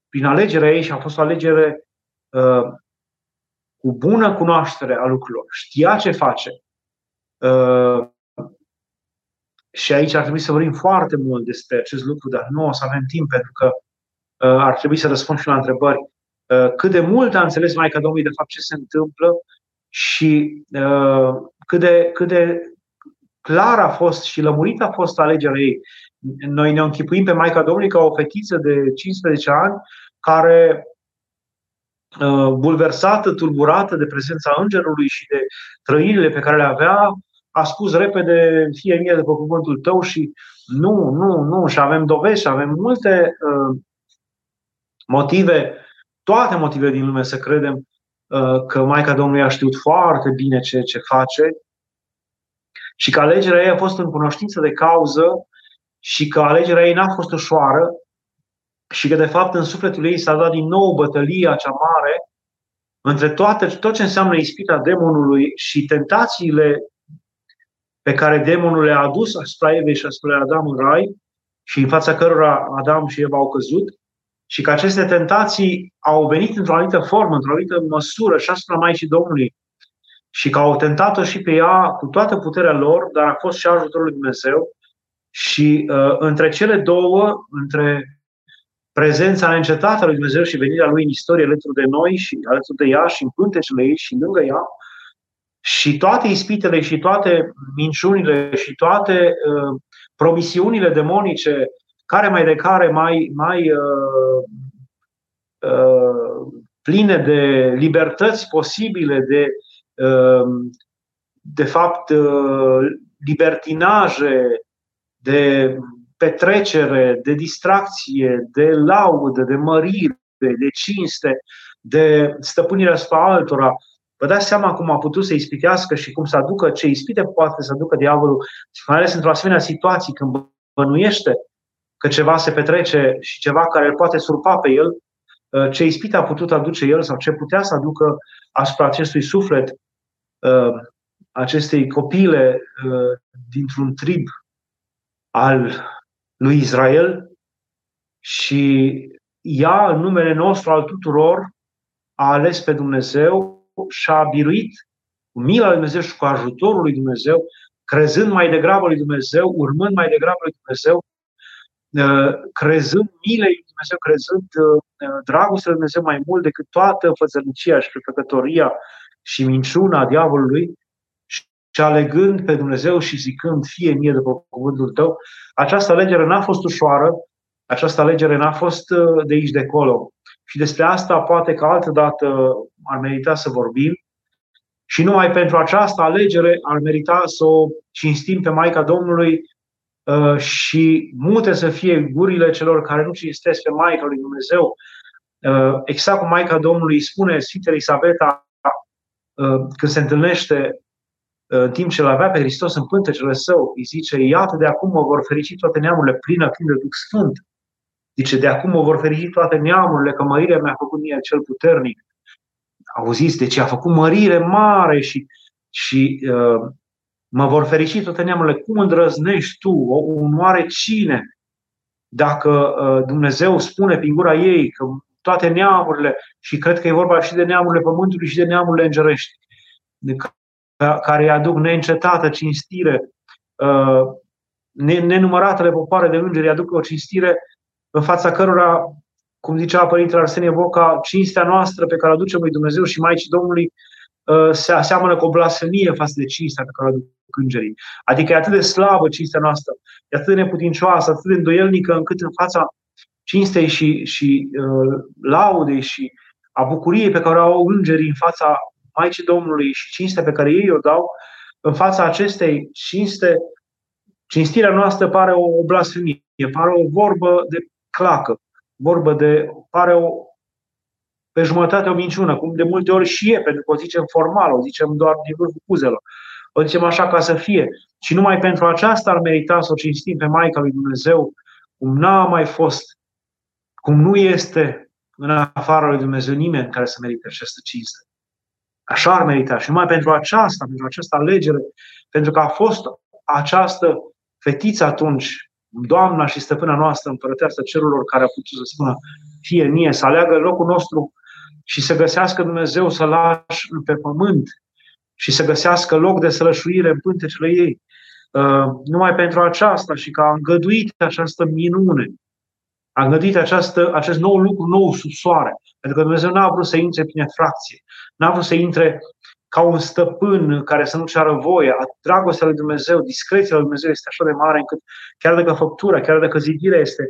prin alegerea ei și a fost o alegere uh, cu bună cunoaștere a lucrurilor. Știa ce face. Uh, și aici ar trebui să vorbim foarte mult despre acest lucru, dar nu o să avem timp pentru că uh, ar trebui să răspund și la întrebări. Uh, cât de mult a înțeles Maica Domnului de fapt ce se întâmplă și uh, cât de, cât de clar a fost și lămurită a fost alegerea ei. Noi ne închipuim pe Maica Domnului ca o fetiță de 15 ani care uh, bulversată, tulburată de prezența îngerului și de trăirile pe care le avea, a spus repede, fie mie după cuvântul tău și nu, nu, nu, și avem dovezi și avem multe uh, motive, toate motivele din lume să credem uh, că Maica Domnului a știut foarte bine ce, ce face. Și că alegerea ei a fost în cunoștință de cauză și că alegerea ei n-a fost ușoară și că, de fapt, în sufletul ei s-a dat din nou bătălia cea mare între toate, tot ce înseamnă ispita demonului și tentațiile pe care demonul le-a adus asupra Evei și asupra Adam în rai și în fața cărora Adam și Eva au căzut și că aceste tentații au venit într-o anumită formă, într-o anumită măsură și asupra Maicii Domnului și că au tentat-o și pe ea cu toată puterea lor, dar a fost și ajutorul lui Dumnezeu. Și uh, între cele două, între prezența neîncetată a lui Dumnezeu și venirea lui în istorie alături de noi și alături de ea și în pântecele ei și lângă ea, și toate ispitele și toate minciunile și toate uh, promisiunile demonice, care mai de care mai, mai uh, uh, pline de libertăți posibile, de Ehm, de fapt, eh, libertinaje, de petrecere, de distracție, de laudă, de mărire, de cinste, de stăpânirea asupra altora. Vă dați seama cum a putut să ispitească și cum să aducă ce ispite poate să aducă diavolul, mai ales într-o asemenea situație când bănuiește că ceva se petrece și ceva care îl poate surpa pe el, uh, ce ispite a putut aduce el sau ce putea să aducă asupra acestui suflet, uh, acestei copile uh, dintr-un trib al lui Israel și ea, în numele nostru al tuturor, a ales pe Dumnezeu și a biruit cu mila lui Dumnezeu și cu ajutorul lui Dumnezeu, crezând mai degrabă lui Dumnezeu, urmând mai degrabă lui Dumnezeu, uh, crezând milei lui Dumnezeu, crezând uh, dragostea lui Dumnezeu mai mult decât toată fățărnicia și prefăcătoria și minciuna diavolului și alegând pe Dumnezeu și zicând fie mie după cuvântul tău, această alegere n-a fost ușoară, această alegere n-a fost uh, de aici de acolo. Și despre asta poate că altă dată ar merita să vorbim. Și numai pentru această alegere ar merita să o cinstim pe Maica Domnului uh, și mute să fie gurile celor care nu cinstesc pe Maica lui Dumnezeu. Uh, exact cum Maica Domnului îi spune Sfintele Elisabeta când se întâlnește în timp ce îl avea pe Hristos în pântecele său, îi zice, iată de acum mă vor ferici toate neamurile plină când de Duh Sfânt. Zice, de acum mă vor ferici toate neamurile, că mărirea mi-a făcut mie cel puternic. Auziți, deci a făcut mărire mare și, și uh, mă vor ferici toate neamurile. Cum îndrăznești tu, o, un oare cine, dacă uh, Dumnezeu spune prin gura ei că toate neamurile, și cred că e vorba și de neamurile pământului și de neamurile îngerești, care îi aduc neîncetată cinstire, uh, nenumăratele popoare de îngeri îi aduc o cinstire în fața cărora, cum zicea Părintele Arsenie Boca, cinstea noastră pe care o aducem lui Dumnezeu și Maicii Domnului uh, se aseamănă cu o blasfemie față de cinstea pe care o aduc îngerii. Adică e atât de slabă cinstea noastră, e atât de neputincioasă, atât de îndoielnică, încât în fața cinstei și, și uh, laudei și a bucuriei pe care o au îngerii în fața Maicii Domnului și cinstea pe care ei o dau, în fața acestei cinste, cinstirea noastră pare o blasfemie, pare o vorbă de clacă, vorbă de, pare o, pe jumătate o minciună, cum de multe ori și e, pentru că o zicem formal, o zicem doar din vârful cuzelor. O zicem așa ca să fie. Și numai pentru aceasta ar merita să o cinstim pe Maica lui Dumnezeu, cum n-a mai fost, cum nu este în afara lui Dumnezeu nimeni care să merite această cinste. Așa ar merita. Și numai pentru aceasta, pentru această alegere, pentru că a fost această fetiță atunci, Doamna și stăpâna noastră, împărăteasă cerurilor, care a putut să spună fie mie, să aleagă locul nostru și să găsească Dumnezeu să lași pe pământ și să găsească loc de sălășuire în pântecele ei. Uh, numai pentru aceasta și că a îngăduit această minune, a îngăduit această, acest nou lucru nou sub soare. Pentru că Dumnezeu n-a vrut să intre prin fracție, n-a vrut să intre ca un stăpân care să nu ceară voie. Dragostea lui Dumnezeu, discreția lui Dumnezeu este așa de mare încât chiar dacă făptura, chiar dacă zidirea este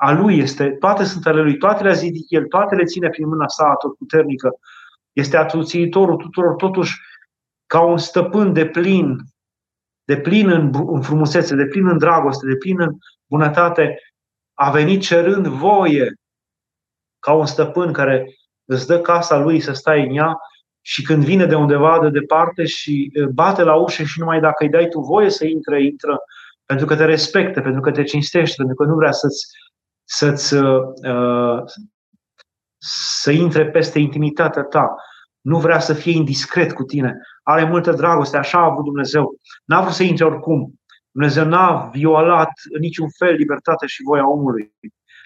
a lui, este, toate sunt ale lui, toate le-a zidit el, toate le ține prin mâna sa tot puternică. Este atuțiitorul tuturor, totuși ca un stăpân de plin, de plin în, în frumusețe, de plin în dragoste, de plin în bunătate, a venit cerând voie ca un stăpân care îți dă casa lui să stai în ea și când vine de undeva de departe și bate la ușă și numai dacă îi dai tu voie să intre, intră, pentru că te respectă, pentru că te cinstește, pentru că nu vrea să-ți, să-ți uh, să intre peste intimitatea ta. Nu vrea să fie indiscret cu tine. Are multă dragoste, așa a avut Dumnezeu. N-a vrut să intre oricum. Dumnezeu n-a violat în niciun fel libertatea și voia omului.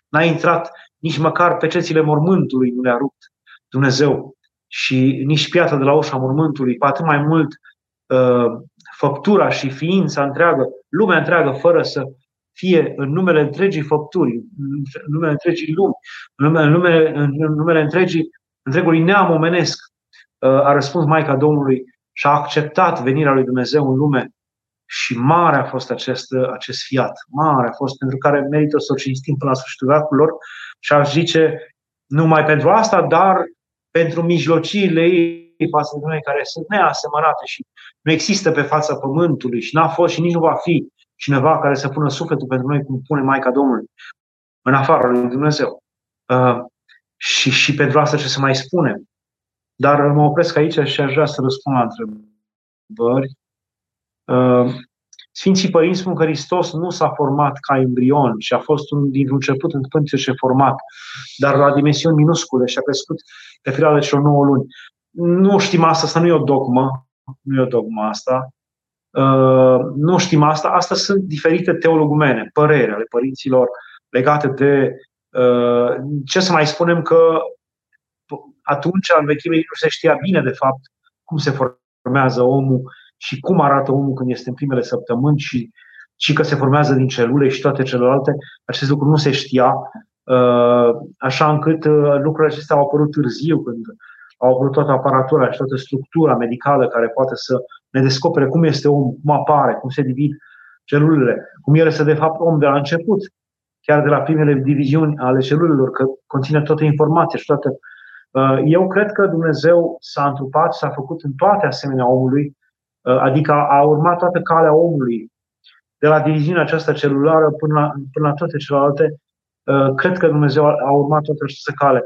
N-a intrat nici măcar pe cețile mormântului, nu le-a rupt Dumnezeu și nici piatra de la ușa mormântului, cu atât mai mult uh, făptura și ființa întreagă, lumea întreagă, fără să fie în numele întregii făpturi, în numele întregii lumi, în numele, în numele, în numele întregii, întregului neam omenesc, uh, a răspuns Maica Domnului și a acceptat venirea lui Dumnezeu în lume. Și mare a fost acest, acest fiat, mare a fost pentru care merită să o cinstim până la sfârșitul veacului și aș zice numai pentru asta, dar pentru mijlociile ei față de noi care sunt neasemănate și nu există pe fața pământului și n-a fost și nici nu va fi cineva care să pună sufletul pentru noi cum pune Maica Domnului în afara lui Dumnezeu. Uh, Și, și pentru asta ce să mai spunem. Dar mă opresc aici și aș vrea să răspund la întrebări. Uh, Sfinții Părinți spun că Hristos nu s-a format ca embrion și a fost un, din început în până ce format, dar la dimensiuni minuscule și a crescut pe perioada celor 9 luni. Nu știm asta, asta nu e o dogmă, nu e o dogmă asta. Uh, nu știm asta, asta sunt diferite teologumene, păreri ale părinților legate de uh, ce să mai spunem că atunci, în vechime, nu se știa bine, de fapt, cum se formează omul și cum arată omul când este în primele săptămâni și, și că se formează din celule și toate celelalte. Acest lucru nu se știa, uh, așa încât uh, lucrurile acestea au apărut târziu, când au apărut toată aparatura și toată structura medicală care poate să ne descopere cum este omul, cum apare, cum se divid celulele, cum el este de fapt om de la început, chiar de la primele diviziuni ale celulelor, că conține toată informația și toată. Uh, eu cred că Dumnezeu s-a întrupat, s-a făcut în toate asemenea omului, uh, adică a urmat toată calea omului, de la diviziunea aceasta celulară până la, până la toate celelalte. Uh, cred că Dumnezeu a urmat toată această cale.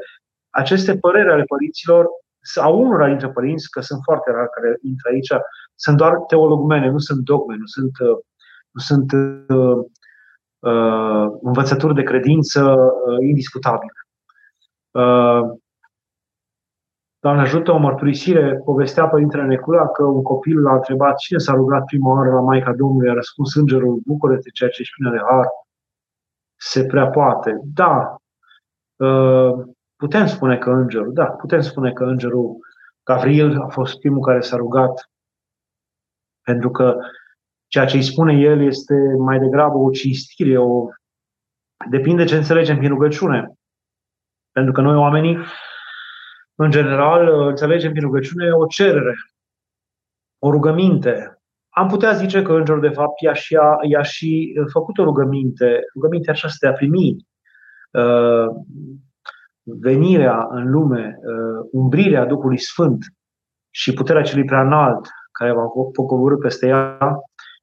Aceste păreri ale părinților, sau unora dintre părinți, că sunt foarte rari care intră aici, sunt doar teologmene, nu sunt dogme, nu sunt, nu sunt uh, învățături de credință uh, indiscutabile. Uh, Doamne ajută o mărturisire, povestea Părintele Necula că un copil l-a întrebat cine s-a rugat prima oară la Maica Domnului, a răspuns îngerul, bucură-te ceea ce ești plină de har, se prea poate. Da, uh, putem spune că îngerul, da, putem spune că îngerul Gavril a fost primul care s-a rugat pentru că Ceea ce îi spune el este mai degrabă o cinstire, o... depinde ce înțelegem prin rugăciune. Pentru că noi oamenii, în general, înțelegem prin rugăciune o cerere, o rugăminte. Am putea zice că îngerul, de fapt, i-a și, a, i-a și făcut o rugăminte, rugămintea aceasta de a primi uh, venirea în lume, uh, umbrirea Duhului Sfânt și puterea celui prea înalt care va coborâ peste ea,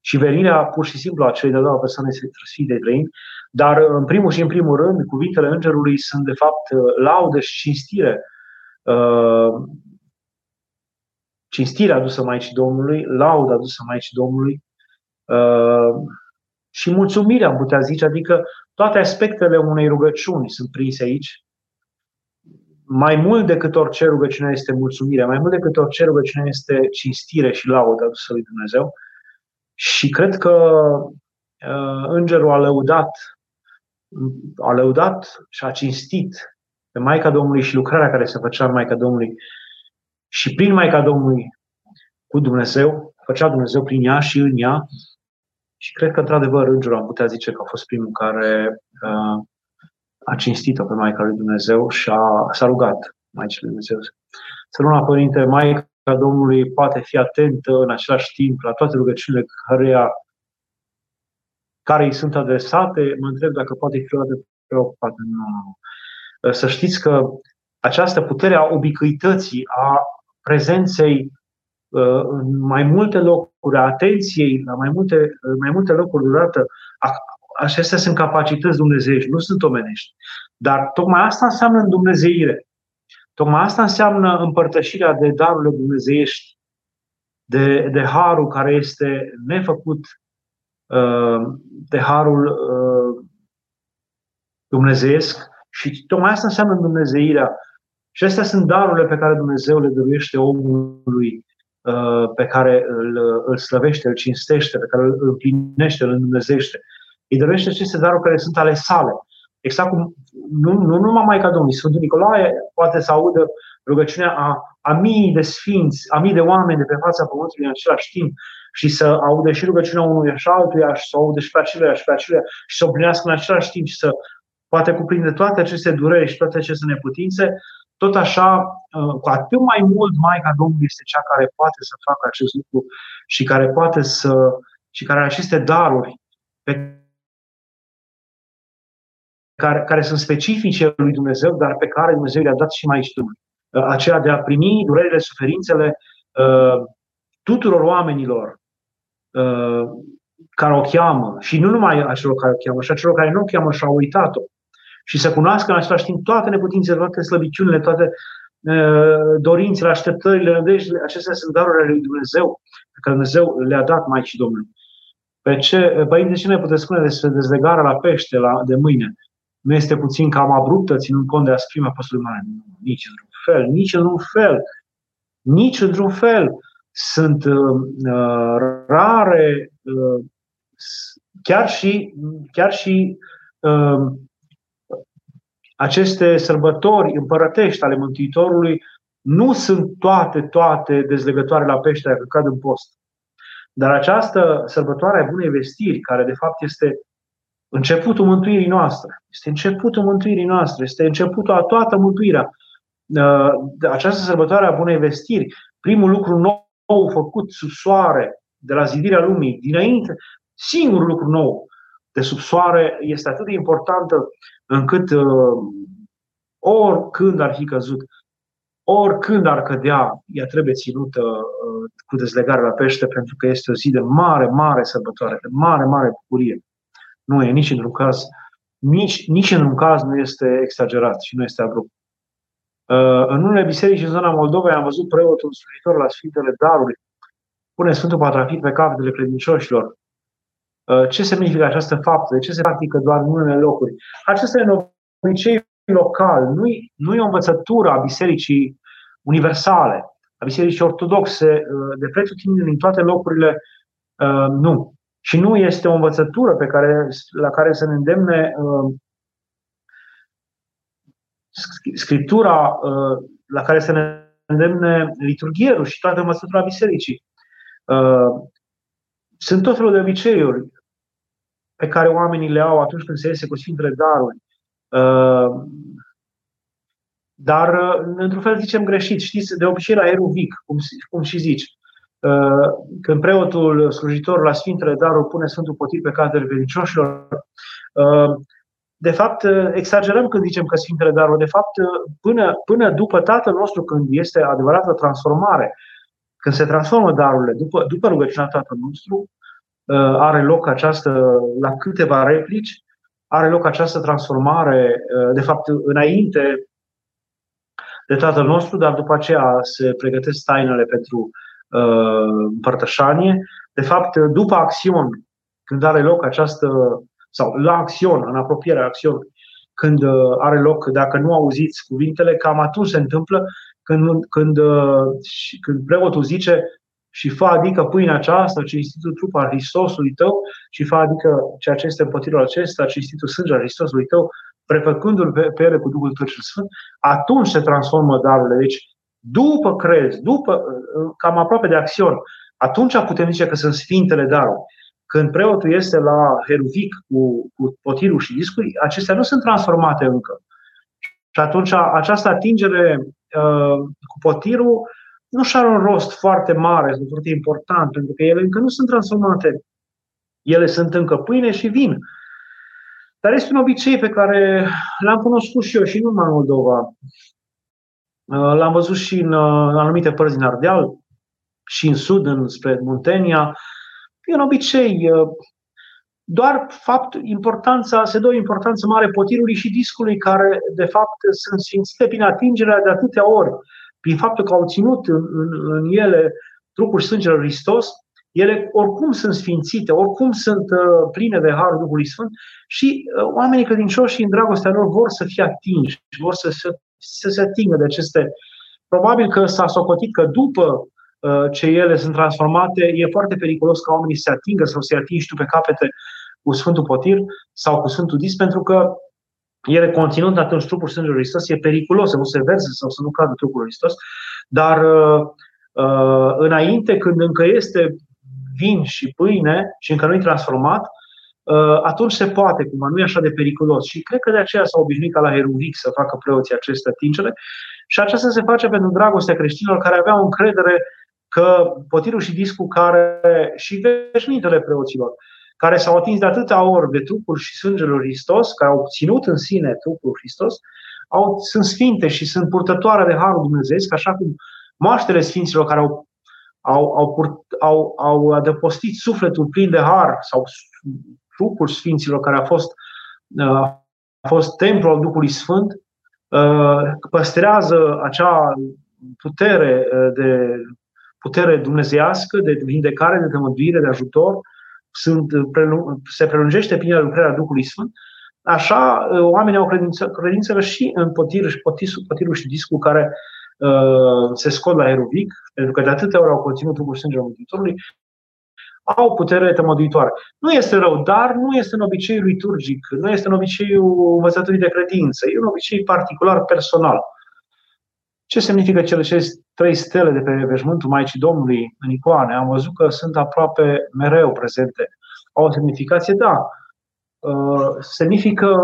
și venirea pur și simplu a celei de-a doua persoane Sfintei Trăim, dar în primul și în primul rând, cuvintele Îngerului sunt de fapt laudă și cinstire. Uh, cinstirea adusă Maicii Domnului, lauda adusă Maicii Domnului uh, și mulțumirea, am putea zice, adică toate aspectele unei rugăciuni sunt prinse aici. Mai mult decât orice rugăciune este mulțumirea, mai mult decât orice rugăciune este cinstire și laudă adusă lui Dumnezeu. Și cred că uh, îngerul a lăudat, a lăudat și a cinstit pe Maica Domnului și lucrarea care se făcea în Maica Domnului și prin Maica Domnului cu Dumnezeu, făcea Dumnezeu prin ea și în ea. Și cred că, într-adevăr, îngerul am putea zice că a fost primul care uh, a cinstit-o pe Maica lui Dumnezeu și a, s-a rugat Maicii lui Dumnezeu. Să luna Părinte, Maica ca Domnului poate fi atentă în același timp la toate rugăciunile care, care îi sunt adresate. Mă întreb dacă poate fi luată preocupată. Nu. Să știți că această putere a ubicăității, a prezenței uh, în mai multe locuri, a atenției la mai multe, mai multe locuri deodată, acestea sunt capacități dumnezeiești, nu sunt omenești. Dar tocmai asta înseamnă în Dumnezeire. Tocmai asta înseamnă împărtășirea de darurile dumnezeiești, de, de harul care este nefăcut, uh, de harul uh, dumnezeiesc și tocmai asta înseamnă Dumnezeirea. Și astea sunt darurile pe care Dumnezeu le dăruiește omului, uh, pe care îl, îl slăvește, îl cinstește, pe care îl împlinește, îl îndumnezește. Îi dăruiește aceste daruri care sunt ale sale. Exact cum nu, nu numai Maica Domnului, Sfântul Nicolae poate să audă rugăciunea a, a mii de sfinți, a mii de oameni de pe fața Pământului în același timp și să audă și rugăciunea unui și altuia și să audă și pe acelea și pe acelea și să o plinească în același timp și să poate cuprinde toate aceste dureri și toate aceste neputințe, tot așa, uh, cu atât mai mult Maica Domnului este cea care poate să facă acest lucru și care poate să și care are aceste daruri pe care, care sunt specifice lui Dumnezeu, dar pe care Dumnezeu le-a dat și mai Domnului. Uh, aceea de a primi durerile, suferințele uh, tuturor oamenilor uh, care o cheamă și nu numai a celor care o cheamă, și a celor care nu o cheamă și au uitat-o. și să cunoască în același timp toate neputințele, toate slăbiciunile, toate uh, dorințele, așteptările, nădejdele. Acestea sunt darurile lui Dumnezeu, pe care Dumnezeu le-a dat Maicii Domnului. Pe ce, Părinte, ce ne puteți spune despre dezlegarea la pește la, de mâine? Nu este puțin cam abruptă, ținând cont de asprima Apostolului Mare? Nu, nici într-un fel, nici într-un fel. Nici într-un fel. Sunt uh, rare, uh, chiar și, chiar și uh, aceste sărbători împărătești ale Mântuitorului nu sunt toate, toate dezlegătoare la pește care cad în post. Dar această sărbătoare a bunei vestiri, care de fapt este începutul mântuirii noastre, este începutul mântuirii noastre, este începutul a toată mântuirea. Uh, această sărbătoare a bunei vestiri, primul lucru nou, nou făcut sub soare, de la zidirea lumii, dinainte, singurul lucru nou de sub soare este atât de importantă încât uh, oricând ar fi căzut, oricând ar cădea, ea trebuie ținută uh, cu dezlegare la pește pentru că este o zi de mare, mare sărbătoare, de mare, mare bucurie. Nu e nici într-un caz, nici, nici într-un caz nu este exagerat și nu este abrupt. Uh, în unele biserici în zona Moldovei am văzut preotul slujitor la Sfintele Daruri. Pune Sfântul Patrafit pe capetele credincioșilor. Uh, ce semnifică această faptă? De ce se practică doar în unele locuri? Acesta e un obicei local, nu e, nu e o învățătură a bisericii universale, a bisericii ortodoxe, uh, de pretutindeni în toate locurile, nu. Și nu este o învățătură pe care, la care să ne îndemne Scriptura uh, la care să ne îndemne liturghierul și toată învățătura bisericii. Uh, sunt tot felul de obiceiuri pe care oamenii le au atunci când se iese cu Sfintele Daruri. Uh, dar, într-un fel, zicem greșit. Știți, de obicei la Eruvic, cum, cum și zici, când preotul slujitor la Sfintele Daruri pune Sfântul Potir pe cadrele credincioșilor, de fapt, uh, exagerăm când zicem că Sfintele Daruri. De fapt, uh, până, până după Tatăl nostru, când este adevărată transformare, când se transformă darurile, după, după rugăciunea Tatăl nostru, uh, are loc această, la câteva replici, are loc această transformare, de fapt, înainte de Tatăl nostru, dar după aceea se pregătesc tainele pentru uh, împărtășanie. De fapt, după acțiune, când are loc această sau la acțiune, în apropierea acțiunii, când uh, are loc, dacă nu auziți cuvintele, cam atunci se întâmplă când, când, uh, când preotul zice și fa adică pâinea aceasta, cinstitul trup al Hristosului tău și fa adică ceea ce este împotriva acesta, cinstitul sânge al Hristosului tău, prefăcându-l pe, pe ele cu Duhul tău cel Sfânt, atunci se transformă darurile. Deci, după crez, după, uh, cam aproape de acțiune, atunci putem zice că sunt sfintele daruri. Când preotul este la heruvic cu, cu potirul și discul, acestea nu sunt transformate încă. Și atunci această atingere uh, cu potirul nu și are un rost foarte mare, sunt foarte important, pentru că ele încă nu sunt transformate. Ele sunt încă pâine și vin. Dar este un obicei pe care l-am cunoscut și eu și nu numai în Moldova. Uh, l-am văzut și în, uh, în anumite părți din Ardeal, și în sud, în, spre Muntenia, E un obicei. Uh, doar fapt, importanța, se dă o importanță mare potirului și discului, care de fapt sunt sfințite prin atingerea de atâtea ori, prin faptul că au ținut în, în, în ele trupul și sângele Hristos, ele oricum sunt sfințite, oricum sunt uh, pline de Harul Duhului Sfânt și uh, oamenii credincioși în dragostea lor vor să fie atinși, vor să, să, să se atingă de aceste. Probabil că s-a socotit că după Uh, ce ele sunt transformate, e foarte periculos ca oamenii să se atingă sau să se atingi tu pe capete cu Sfântul Potir sau cu Sfântul Dis, pentru că ele conținând atunci trupul sângelui Hristos, e periculos să nu se verse sau să nu cadă trupul Hristos, dar uh, uh, înainte, când încă este vin și pâine și încă nu e transformat, uh, atunci se poate, cum nu e așa de periculos. Și cred că de aceea s-au obișnuit ca la Heruvic să facă preoții aceste atingere. Și aceasta se face pentru dragostea creștinilor care aveau încredere că potirul și discul care și veșnitele preoților, care s-au atins de atâtea ori de trupul și sângele lui Hristos, care au obținut în sine trupul Hristos, au, sunt sfinte și sunt purtătoare de Harul Dumnezeu, așa cum moaștele sfinților care au, au, au, purt, au, au adăpostit sufletul plin de har sau trupul sfinților care a fost, uh, fost templu al Duhului Sfânt, păstrează acea putere de putere dumnezeiască, de vindecare, de tămăduire, de ajutor, sunt, se prelungește prin lucrarea Duhului Sfânt, așa oamenii au credință, credință și în potir, și potirul, potirul și discul care uh, se scot la aerovic, pentru că de atâtea ori au conținut trupul sângele Mântuitorului, au putere tămăduitoare. Nu este rău, dar nu este în obiceiul liturgic, nu este în obiceiul învățăturii de credință, e un obicei particular, personal. Ce semnifică cele trei stele de pe veșmântul Maicii Domnului în icoane? Am văzut că sunt aproape mereu prezente. Au o semnificație? Da. Uh, semnifică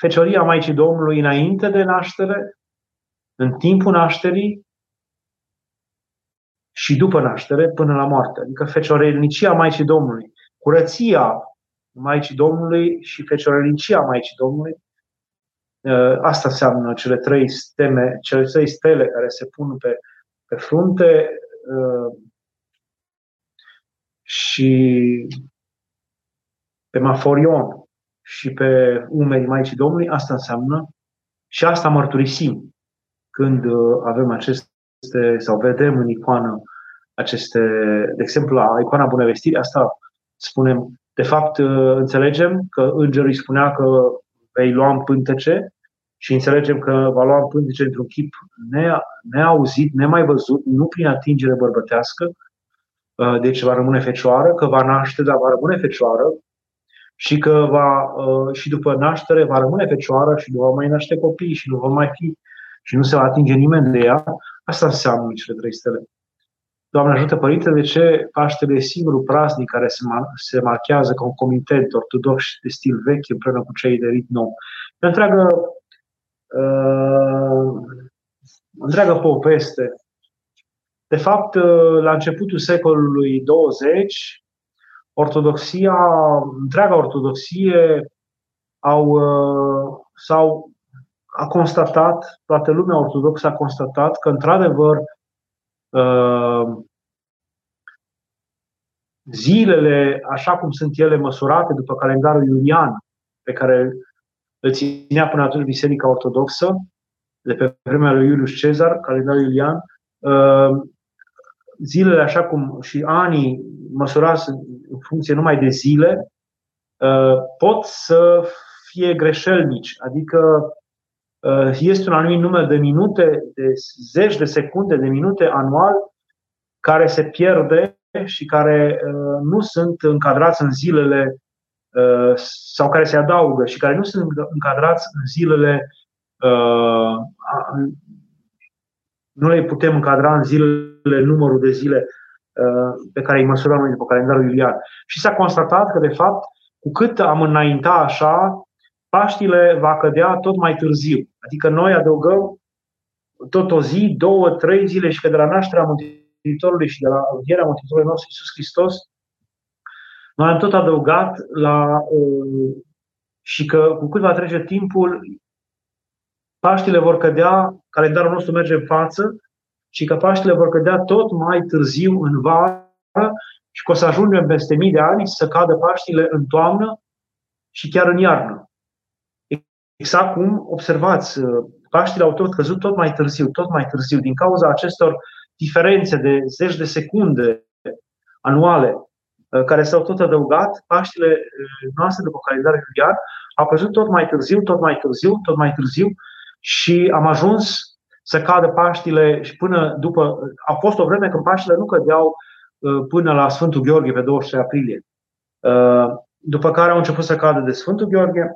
fecioria Maicii Domnului înainte de naștere, în timpul nașterii și după naștere până la moarte. Adică feciorelnicia Maicii Domnului, curăția Maicii Domnului și feciorelnicia Maicii Domnului Uh, asta înseamnă cele trei steme, cele trei stele care se pun pe, pe frunte uh, și pe maforion și pe umerii Maicii Domnului, asta înseamnă și asta mărturisim când uh, avem aceste, sau vedem în icoană aceste, de exemplu, la icoana Bunăvestirii, asta spunem, de fapt, înțelegem că îngerul îi spunea că vei lua în pântece și înțelegem că va lua în pântece într-un chip neauzit, nemai văzut, nu prin atingere bărbătească, uh, deci va rămâne fecioară, că va naște, dar va rămâne fecioară și că va, uh, și după naștere va rămâne fecioară și nu va mai naște copii și nu va mai fi și nu se va atinge nimeni de ea. Asta înseamnă cele trei stele. Doamne ajută, Părinte, de ce Paștele e singurul praznic care se, mar- se marchează ca un comitet ortodox de stil vechi împreună cu cei de rit nou? E întreagă uh, întreagă poveste. De fapt, uh, la începutul secolului 20, ortodoxia, întreaga ortodoxie au, uh, sau a constatat, toată lumea ortodoxă a constatat că, într-adevăr, uh, zilele, așa cum sunt ele măsurate după calendarul iulian, pe care îl ținea până atunci Biserica Ortodoxă, de pe vremea lui Iulius Cezar, calendarul iulian, uh, zilele așa cum și anii măsurați în funcție numai de zile, uh, pot să fie greșelnici, adică uh, este un anumit număr de minute, de zeci de secunde, de minute anual, care se pierde și care nu sunt încadrați în zilele Uh, sau care se adaugă și care nu sunt încadrați în zilele, uh, nu le putem încadra în zilele, numărul de zile uh, pe care îi măsurăm noi după calendarul iulian. Și s-a constatat că, de fapt, cu cât am înainta așa, Paștile va cădea tot mai târziu. Adică noi adăugăm tot o zi, două, trei zile și că de la nașterea Mântuitorului și de la învierea Mântuitorului nostru Iisus Hristos noi am tot adăugat la uh, și că cu cât va trece timpul, Paștile vor cădea, calendarul nostru merge în față și că Paștile vor cădea tot mai târziu în vară și că o să ajungem peste mii de ani să cadă Paștile în toamnă și chiar în iarnă. Exact cum observați, uh, Paștile au tot căzut tot mai târziu, tot mai târziu, din cauza acestor diferențe de zeci de secunde anuale Uh, care s-au tot adăugat, Paștile uh, noastre după calendarul iulian au căzut tot mai târziu, tot mai târziu, tot mai târziu și am ajuns să cadă Paștile și până după. A fost o vreme când Paștile nu cădeau uh, până la Sfântul Gheorghe pe 23 aprilie. După care au început să cadă de Sfântul Gheorghe,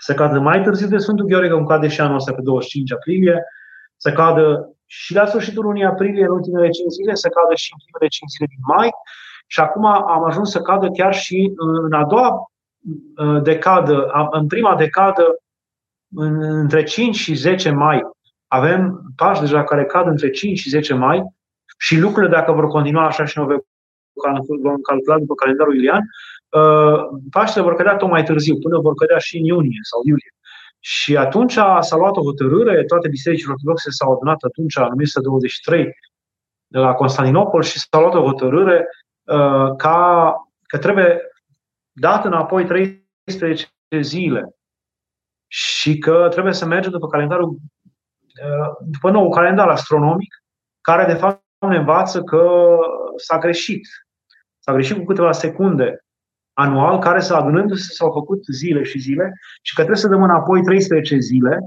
să cadă mai târziu de Sfântul Gheorghe, cum cade și anul ăsta pe 25 aprilie, să cadă și la sfârșitul lunii aprilie, în ultimele 5 zile, să cadă și în primele 5 zile din mai și acum am ajuns să cadă chiar și în a doua uh, decadă, în prima decadă, între 5 și 10 mai. Avem pași deja care cad între 5 și 10 mai și lucrurile, dacă vor continua așa și noi vom calcula după calendarul ilian, uh, Paștele vor cădea tot mai târziu, până vor cădea și în iunie sau iulie. Și atunci s-a luat o hotărâre, toate bisericile ortodoxe s-au adunat atunci, în 1923, la Constantinopol și s-a luat o hotărâre Uh, ca că trebuie dat înapoi 13 zile și că trebuie să mergem după calendarul, după nou calendar astronomic, care de fapt ne învață că s-a greșit. S-a greșit cu câteva secunde anual, care să adunându-se s-au făcut zile și zile și că trebuie să dăm înapoi 13 zile.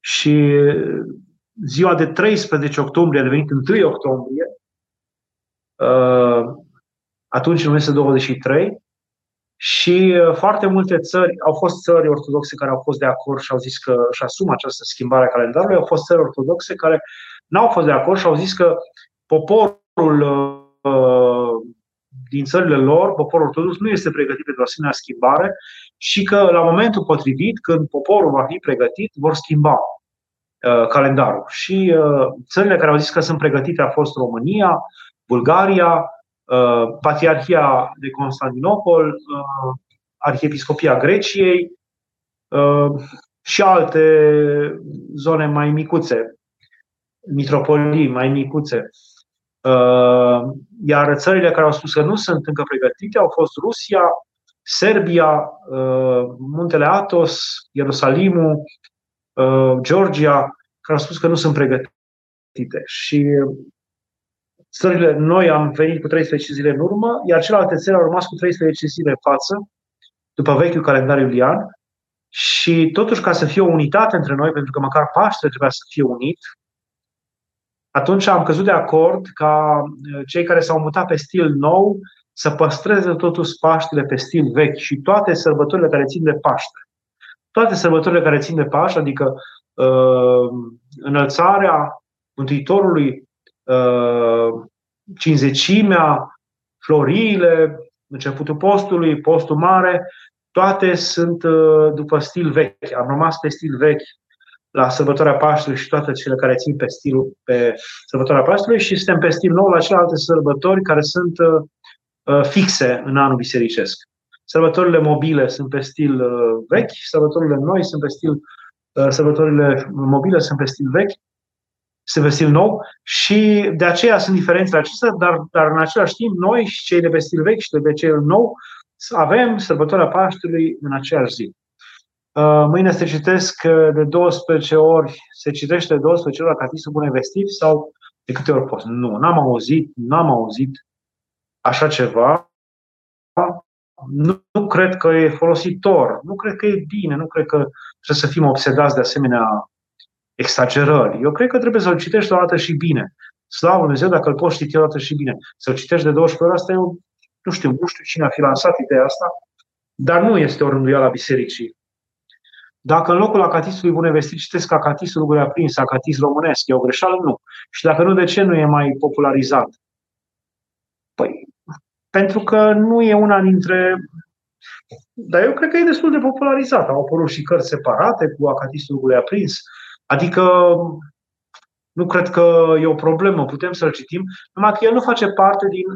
Și ziua de 13 octombrie a devenit 1 octombrie, uh, atunci în 1923, și uh, foarte multe țări, au fost țări ortodoxe care au fost de acord și au zis că își asumă această schimbare a calendarului, au fost țări ortodoxe care n-au fost de acord și au zis că poporul uh, din țările lor, poporul ortodox nu este pregătit pentru asemenea schimbare și că la momentul potrivit, când poporul va fi pregătit, vor schimba uh, calendarul. Și uh, țările care au zis că sunt pregătite a fost România, Bulgaria, uh, Patriarhia de Constantinopol, uh, Arhiepiscopia Greciei uh, și alte zone mai micuțe, mitropolii mai micuțe. Uh, iar țările care au spus că nu sunt încă pregătite au fost Rusia, Serbia, uh, Muntele Atos, Ierusalimul, uh, Georgia, care au spus că nu sunt pregătite. Și țările, noi am venit cu 13 zile în urmă, iar celelalte țări au rămas cu 13 zile în față, după vechiul calendar iulian. Și totuși, ca să fie o unitate între noi, pentru că măcar Paște trebuia să fie unit, atunci am căzut de acord ca uh, cei care s-au mutat pe stil nou să păstreze totuși Paștele pe stil vechi și toate sărbătorile care țin de Paște. Toate sărbătorile care țin de Paște, adică uh, înălțarea Mântuitorului, uh, cinzecimea, floriile, începutul postului, postul mare, toate sunt uh, după stil vechi. Am rămas pe stil vechi la sărbătoarea Paștelui și toate cele care țin pe stilul pe sărbătoarea Paștelui și suntem pe stil nou la celelalte sărbători care sunt uh, uh, fixe în anul bisericesc. Sărbătorile mobile sunt pe stil uh, vechi, sărbătorile noi sunt pe stil uh, sărbătorile mobile sunt pe stil vechi, sunt pe stil nou și de aceea sunt diferențele acestea, dar, dar în același timp noi și cei de pe stil vechi și de pe cel nou avem sărbătoarea Paștelui în aceeași zi. Uh, mâine se citesc uh, de 12 ori, se citește de 12 ori la Catistul Bune Vestit sau de câte ori poți? Nu, n-am auzit, n-am auzit așa ceva. Nu, nu cred că e folositor, nu cred că e bine, nu cred că trebuie să fim obsedați de asemenea exagerări. Eu cred că trebuie să-l citești o dată și bine. Slavă Dumnezeu dacă îl poți citi o dată și bine. Să-l citești de 12 ori, asta eu nu știu, nu știu cine a fi lansat ideea asta, dar nu este o rânduială a bisericii. Dacă în locul acatistului bune vestit citesc acatistul lucruri aprins, acatist românesc, e o greșeală? Nu. Și dacă nu, de ce nu e mai popularizat? Păi, pentru că nu e una dintre... Dar eu cred că e destul de popularizat. Au apărut și cărți separate cu acatistul lucruri aprins. Adică nu cred că e o problemă, putem să-l citim, numai că el nu face parte din,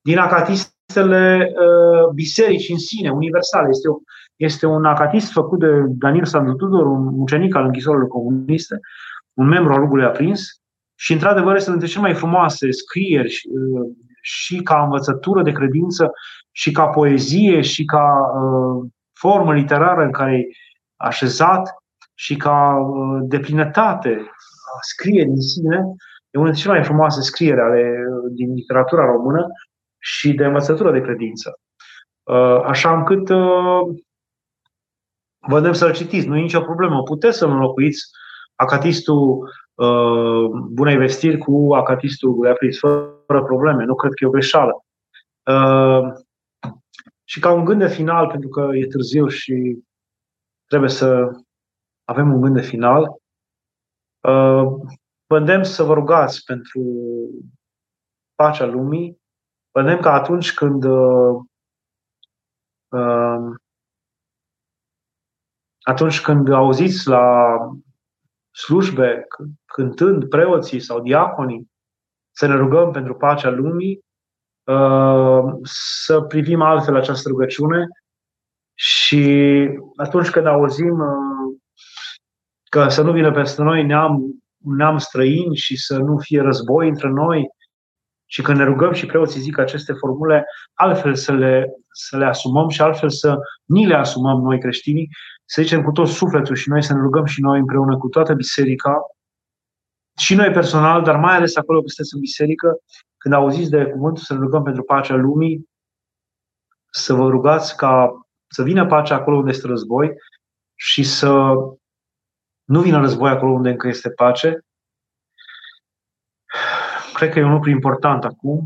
din acatistele uh, biserici în sine, universale. Este o, este un acatist făcut de Daniel Sandu Tudor, un ucenic al închisorilor comuniste, un membru al Lugului Aprins și, într-adevăr, este dintre cele mai frumoase scrieri și, uh, și ca învățătură de credință, și ca poezie, și ca uh, formă literară în care e așezat, și ca uh, deplinătate a scrierii în sine, e una dintre cele mai frumoase scrieri ale, uh, din literatura română și de învățătură de credință. Uh, așa încât vă îndemn să-l citiți, nu e nicio problemă. Puteți să înlocuiți acatistul uh, bunei vestiri cu acatistul Beatrice, fără probleme. Nu cred că e o greșeală. Uh, și ca un gând de final, pentru că e târziu și trebuie să avem un gând de final, uh, vă îndemn să vă rugați pentru pacea lumii. Vă îndemn că atunci când uh, uh, atunci când auziți la slujbe, cântând preoții sau diaconii, să ne rugăm pentru pacea lumii, uh, să privim altfel această rugăciune și atunci când auzim uh, că să nu vină peste noi neam, neam străin și să nu fie război între noi, și când ne rugăm și preoții zic aceste formule, altfel să le, să le asumăm și altfel să ni le asumăm noi creștinii să zicem cu tot sufletul și noi să ne rugăm și noi împreună cu toată biserica, și noi personal, dar mai ales acolo când sunteți în biserică, când auziți de cuvântul să ne rugăm pentru pacea lumii, să vă rugați ca să vină pacea acolo unde este război și să nu vină război acolo unde încă este pace. Cred că e un lucru important acum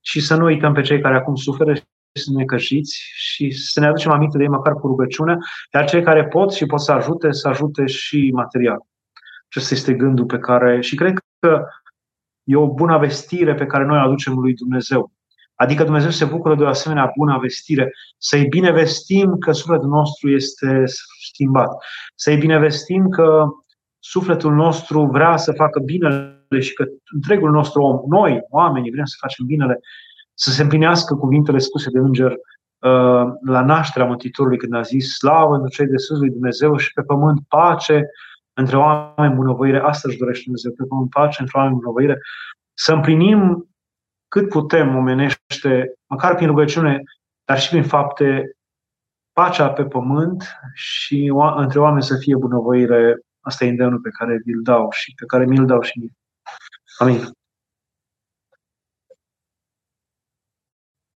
și să nu uităm pe cei care acum suferă și să ne căjiți și să ne aducem aminte de ei măcar cu rugăciune, iar cei care pot și pot să ajute, să ajute și material. Acesta este gândul pe care, și cred că e o bună vestire pe care noi o aducem lui Dumnezeu. Adică Dumnezeu se bucură de o asemenea bună vestire. Să-i binevestim că sufletul nostru este schimbat. Să-i binevestim că sufletul nostru vrea să facă binele și că întregul nostru om, noi, oamenii, vrem să facem binele, să se împlinească cuvintele spuse de înger uh, la nașterea Mântuitorului când a zis slavă în cei de sus lui Dumnezeu și pe pământ pace între oameni bunăvoire. Asta își dorește Dumnezeu, pe pământ pace între oameni bunăvoire. Să împlinim cât putem omenește, măcar prin rugăciune, dar și prin fapte, pacea pe pământ și între oameni să fie bunăvoire. Asta e îndemnul pe care vi-l dau și pe care mi-l dau și mie. Amin.